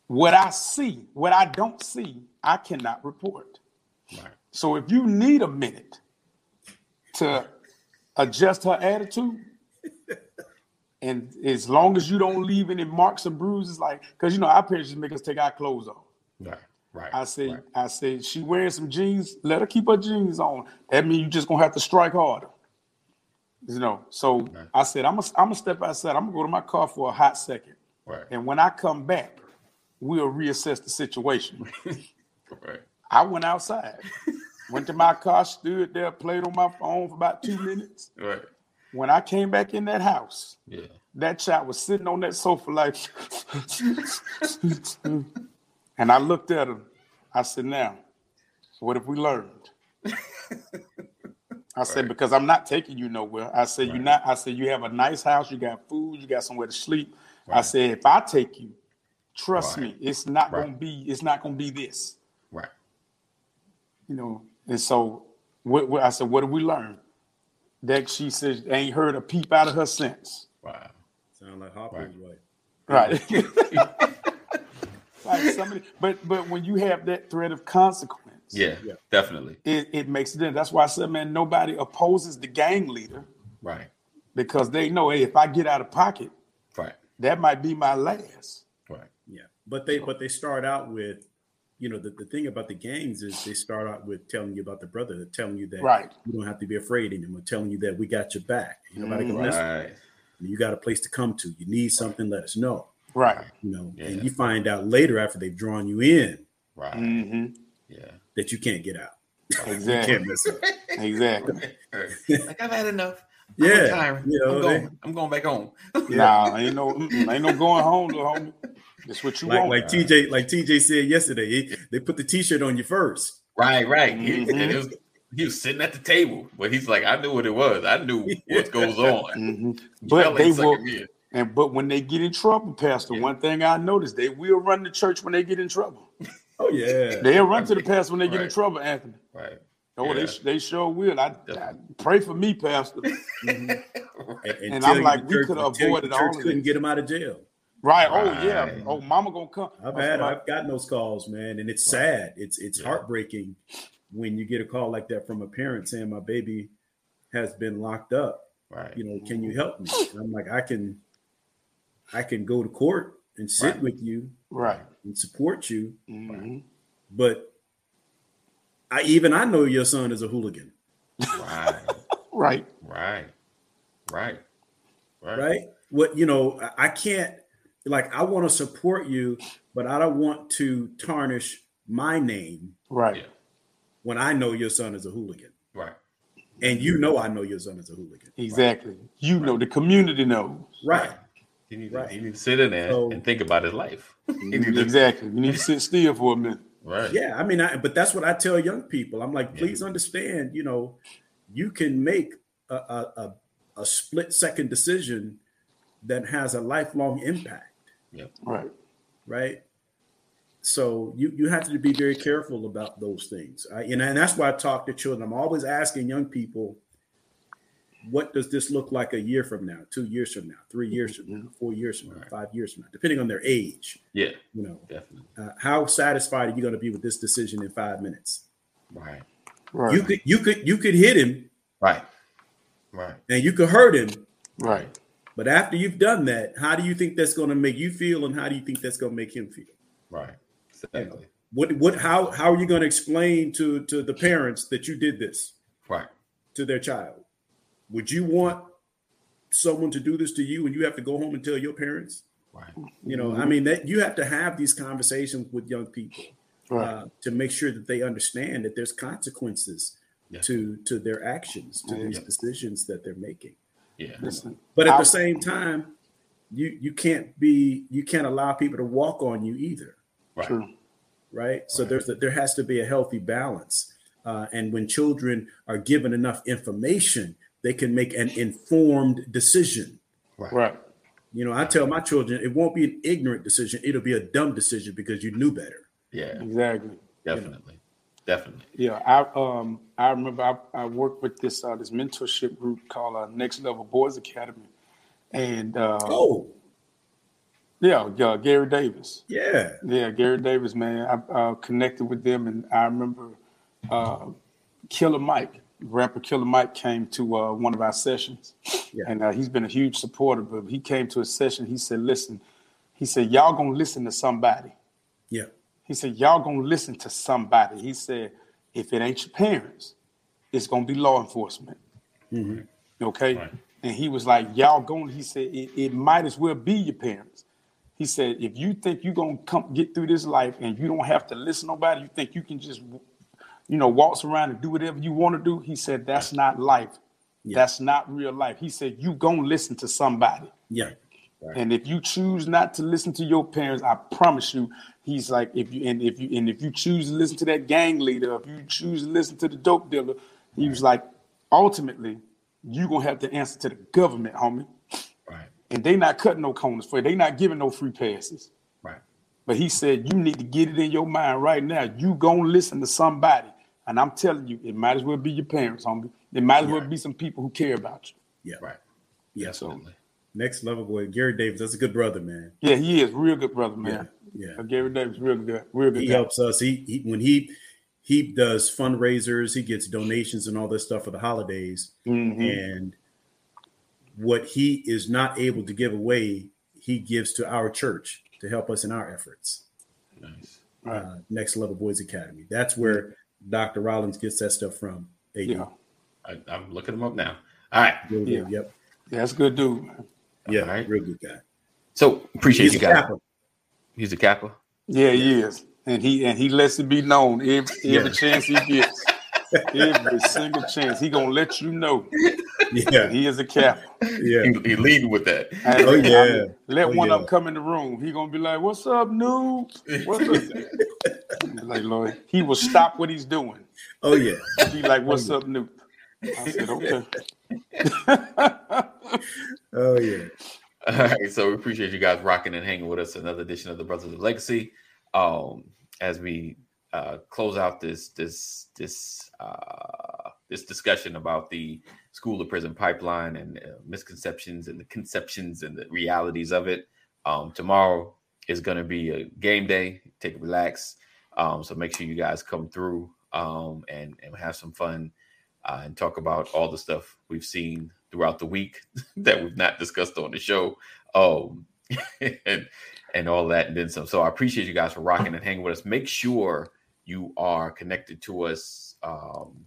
What I see, what I don't see, I cannot report. Right. So if you need a minute to adjust her attitude, and as long as you don't leave any marks or bruises, like because you know our parents just make us take our clothes off. Right. Right. I say, Right. I say, she wearing some jeans. Let her keep her jeans on. That means you just gonna have to strike harder. You know. So I said, I'm gonna, I'm gonna step outside. I'm gonna go to my car for a hot second, Right. and when I come back, we'll reassess the situation. Right. I went outside, went to my car, stood there, played on my phone for about two minutes. Right. When I came back in that house, Yeah. that child was sitting on that sofa like, and I looked at him. I said, "Now, what have we learned?" I said, "Because I'm not taking you nowhere." I said, "You not." I said, "You have a nice house. You got food. You got somewhere to sleep." I said, "If I take you, trust Right. me, it's not Right. gonna be. It's not gonna be this." Right. you know. And so, what, what I said, what did we learn? That she said ain't heard a peep out of her since. Wow. Sound like Hopper's wife. Right. like somebody, but but when you have that threat of consequence, Yeah. Yeah. Definitely. it, it makes it. That's why I said, man, nobody opposes the gang leader Right. because they know, hey, if I get out of pocket, Right. that might be my last. Right. Yeah, but they but they start out with, you know, the, the thing about the gangs is they start out with telling you about the brother, they're telling you that Right. you don't have to be afraid anymore, telling you that we got your back. Nobody can mess with Right. you. You got a place to come to. You need something, let us know. Right. You know, Yeah. and you find out later after they've drawn you in Right. hmm Yeah. that you can't get out. You Exactly. can't mess up. Exactly. like I've had enough. I'm Yeah, retiring. you know, I'm they- going. I'm going back home. Nah, ain't no, ain't no going home, little homie. That's what you Like want. like TJ like TJ said yesterday, he- they put the T-shirt on you first. Right. Right. He, Mhm. and it was, he was sitting at the table, but he's like, I knew what it was. I knew what goes on. Mhm. But they will, sucking me in. and but when they get in trouble, Pastor, Yeah. one thing I noticed, they will run the church when they get in trouble. Oh yeah. They'll run to the pastor when they get in trouble, Anthony. Right. Oh, Yeah. they they sure will. I, I pray for me, Pastor. And, And tell I'm like, we could have tell you avoided all church of couldn't this. get him out of jail. Right? Oh yeah. Oh, Mama gonna come. I've had I've gotten those calls, man, and it's sad. It's it's Yeah. heartbreaking when you get a call like that from a parent saying my baby has been locked up. Right. You know, can you help me? And I'm like, I can I can go to court and sit Right. with you right. and support you, Mhm. but I even I know your son is a hooligan, Right. Right. Right. Right. Right. What you know, I can't like I want to support you, but I don't want to tarnish my name Right. Yeah. when I know your son is a hooligan. Right. And you know I know your son is a hooligan. Exactly. You know, the community knows. Right. You need, Right. to, he needs to sit in there So- and think about his life. Mm-hmm. He needs to- Exactly. You need to sit still for a minute. Right. Yeah, I mean, I, but that's what I tell young people. I'm like, Yeah. please understand, you know, you can make a, a, a, a split second decision that has a lifelong impact, Right. right? So you you have to be very careful about those things. I, and, and that's why I talk to children. I'm always asking young people, what does this look like a year from now, two years from now, three years from now, four years from now, Right. five years from now, depending on their age. Yeah. You know, Definitely. uh, how satisfied are you going to be with this decision in five minutes? Right. Right. You could you could you could hit him Right. Right. and you could hurt him, right. But after you've done that, how do you think that's going to make you feel, and how do you think that's going to make him feel? Right. Exactly. What what how how are you going to explain to to the parents that you did this Right. to their child? Would you want someone to do this to you, and you have to go home and tell your parents? Right. You know, I mean that you have to have these conversations with young people Right. uh, to make sure that they understand that there's consequences Yeah. to to their actions, to Yeah. these decisions that they're making. Yeah. Listen. But at I- the same time, you you can't be you can't allow people to walk on you either, Right. True. right? So Right. there's a, there has to be a healthy balance, uh, and when children are given enough information, they can make an informed decision. Right. You know, I tell my children it won't be an ignorant decision; it'll be a dumb decision because you knew better. Yeah. Exactly. Definitely. Definitely. Yeah, I um I remember I, I worked with this uh this mentorship group called uh, Next Level Boys Academy, and uh, Oh, yeah, yeah, Gary Davis. yeah, Yeah, Gary Davis, man. I uh, connected with them, and I remember uh, Killer Mike, rapper Killer Mike, came to uh, one of our sessions, Yeah. and uh, he's been a huge supporter. But he came to a session. He said, "Listen," he said, "Y'all gonna listen to somebody." yeah, He said, Y'all gonna listen to somebody. He said, if it ain't your parents, it's gonna be law enforcement. Mm-hmm. Okay. Right. And he was like, Y'all gonna, he said, it, it might as well be your parents. He said, if you think you're gonna come get through this life and you don't have to listen to nobody, you think you can just you know, waltz around and do whatever you want to do. He said, That's not life. Yeah. That's not real life. He said, You gonna listen to somebody. yeah, And if you choose not to listen to your parents, I promise you, he's like, if you and if you and if you choose to listen to that gang leader, if you choose to listen to the dope dealer, he was like, ultimately, you gonna have to answer to the government, homie. Right. And they not cutting no corners for you. They not giving no free passes. Right. But he said, you need to get it in your mind right now. You gonna listen to somebody. And I'm telling you, it might as well be your parents, homie. It might as well be some people who care about you. yeah, Right. yeah. Definitely. Next level boy, Gary Davis. That's a good brother, man. Yeah, he is real good brother, man. Yeah. Uh, Gary Davis, real good, real good. he guy. helps us. He, he when he he does fundraisers, he gets donations and all this stuff for the holidays. Mhm. And what he is not able to give away, he gives to our church to help us in our efforts. Nice. Right. Uh, Next Level Boys Academy. That's where Dr. Rollins gets that stuff from. AD. Yeah. I, I'm looking them up now. All right. Real Yeah. good. Yep. Yeah, that's good dude. Yeah. All right. Real good guy. So appreciate He's you guys. He's a Kappa. Yeah, he is, and he and he lets it be known every, every Yeah. chance he gets. every single chance, he gonna let you know Yeah, he is a cap. yeah. He, he leading with that. And Oh, I mean, yeah. let Oh, one yeah. of them come in the room. He gonna be like, "What's up, nupe? What's up?" like, Lord, he will stop what he's doing. Oh yeah. He be like, "What's oh, up, nupe?" I said, "Okay." Oh yeah. All right, so we appreciate you guys rocking and hanging with us. Another edition of the Brothers of Legacy. Um, as we uh, close out this this this uh, this discussion about the school to prison pipeline and uh, misconceptions and the conceptions and the realities of it. Um, tomorrow is going to be a game day. Take it relax. Um, so make sure you guys come through um, and and have some fun uh, and talk about all the stuff we've seen throughout the week that we've not discussed on the show. Um, and and all that and then some. So I appreciate you guys for rocking and hanging with us. Make sure you are connected to us. Um,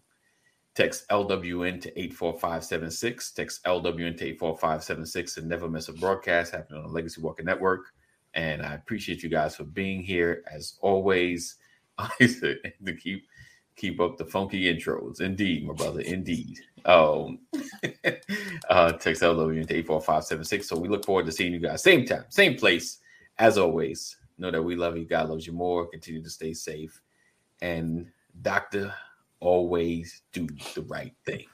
text LWN to 84576. Text LWN to 84576 and never miss a broadcast happening on the Legacy Walker Network. And I appreciate you guys for being here as always. To keep keep up the funky intros. Indeed, my brother. Indeed. Um uh text LWN to 84576. So we look forward to seeing you guys same time, same place. As always, know that we love you. God loves you more. Continue to stay safe. And doctor, always do the right thing.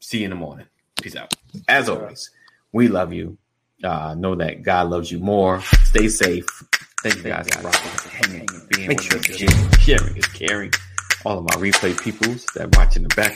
See you in the morning. Peace out. As always, we love you. Uh, know that God loves you more. Stay safe. Thank you guys for rocking, hanging, being Make sure sharing, sharing is caring. All of my replay peoples that watch in the background.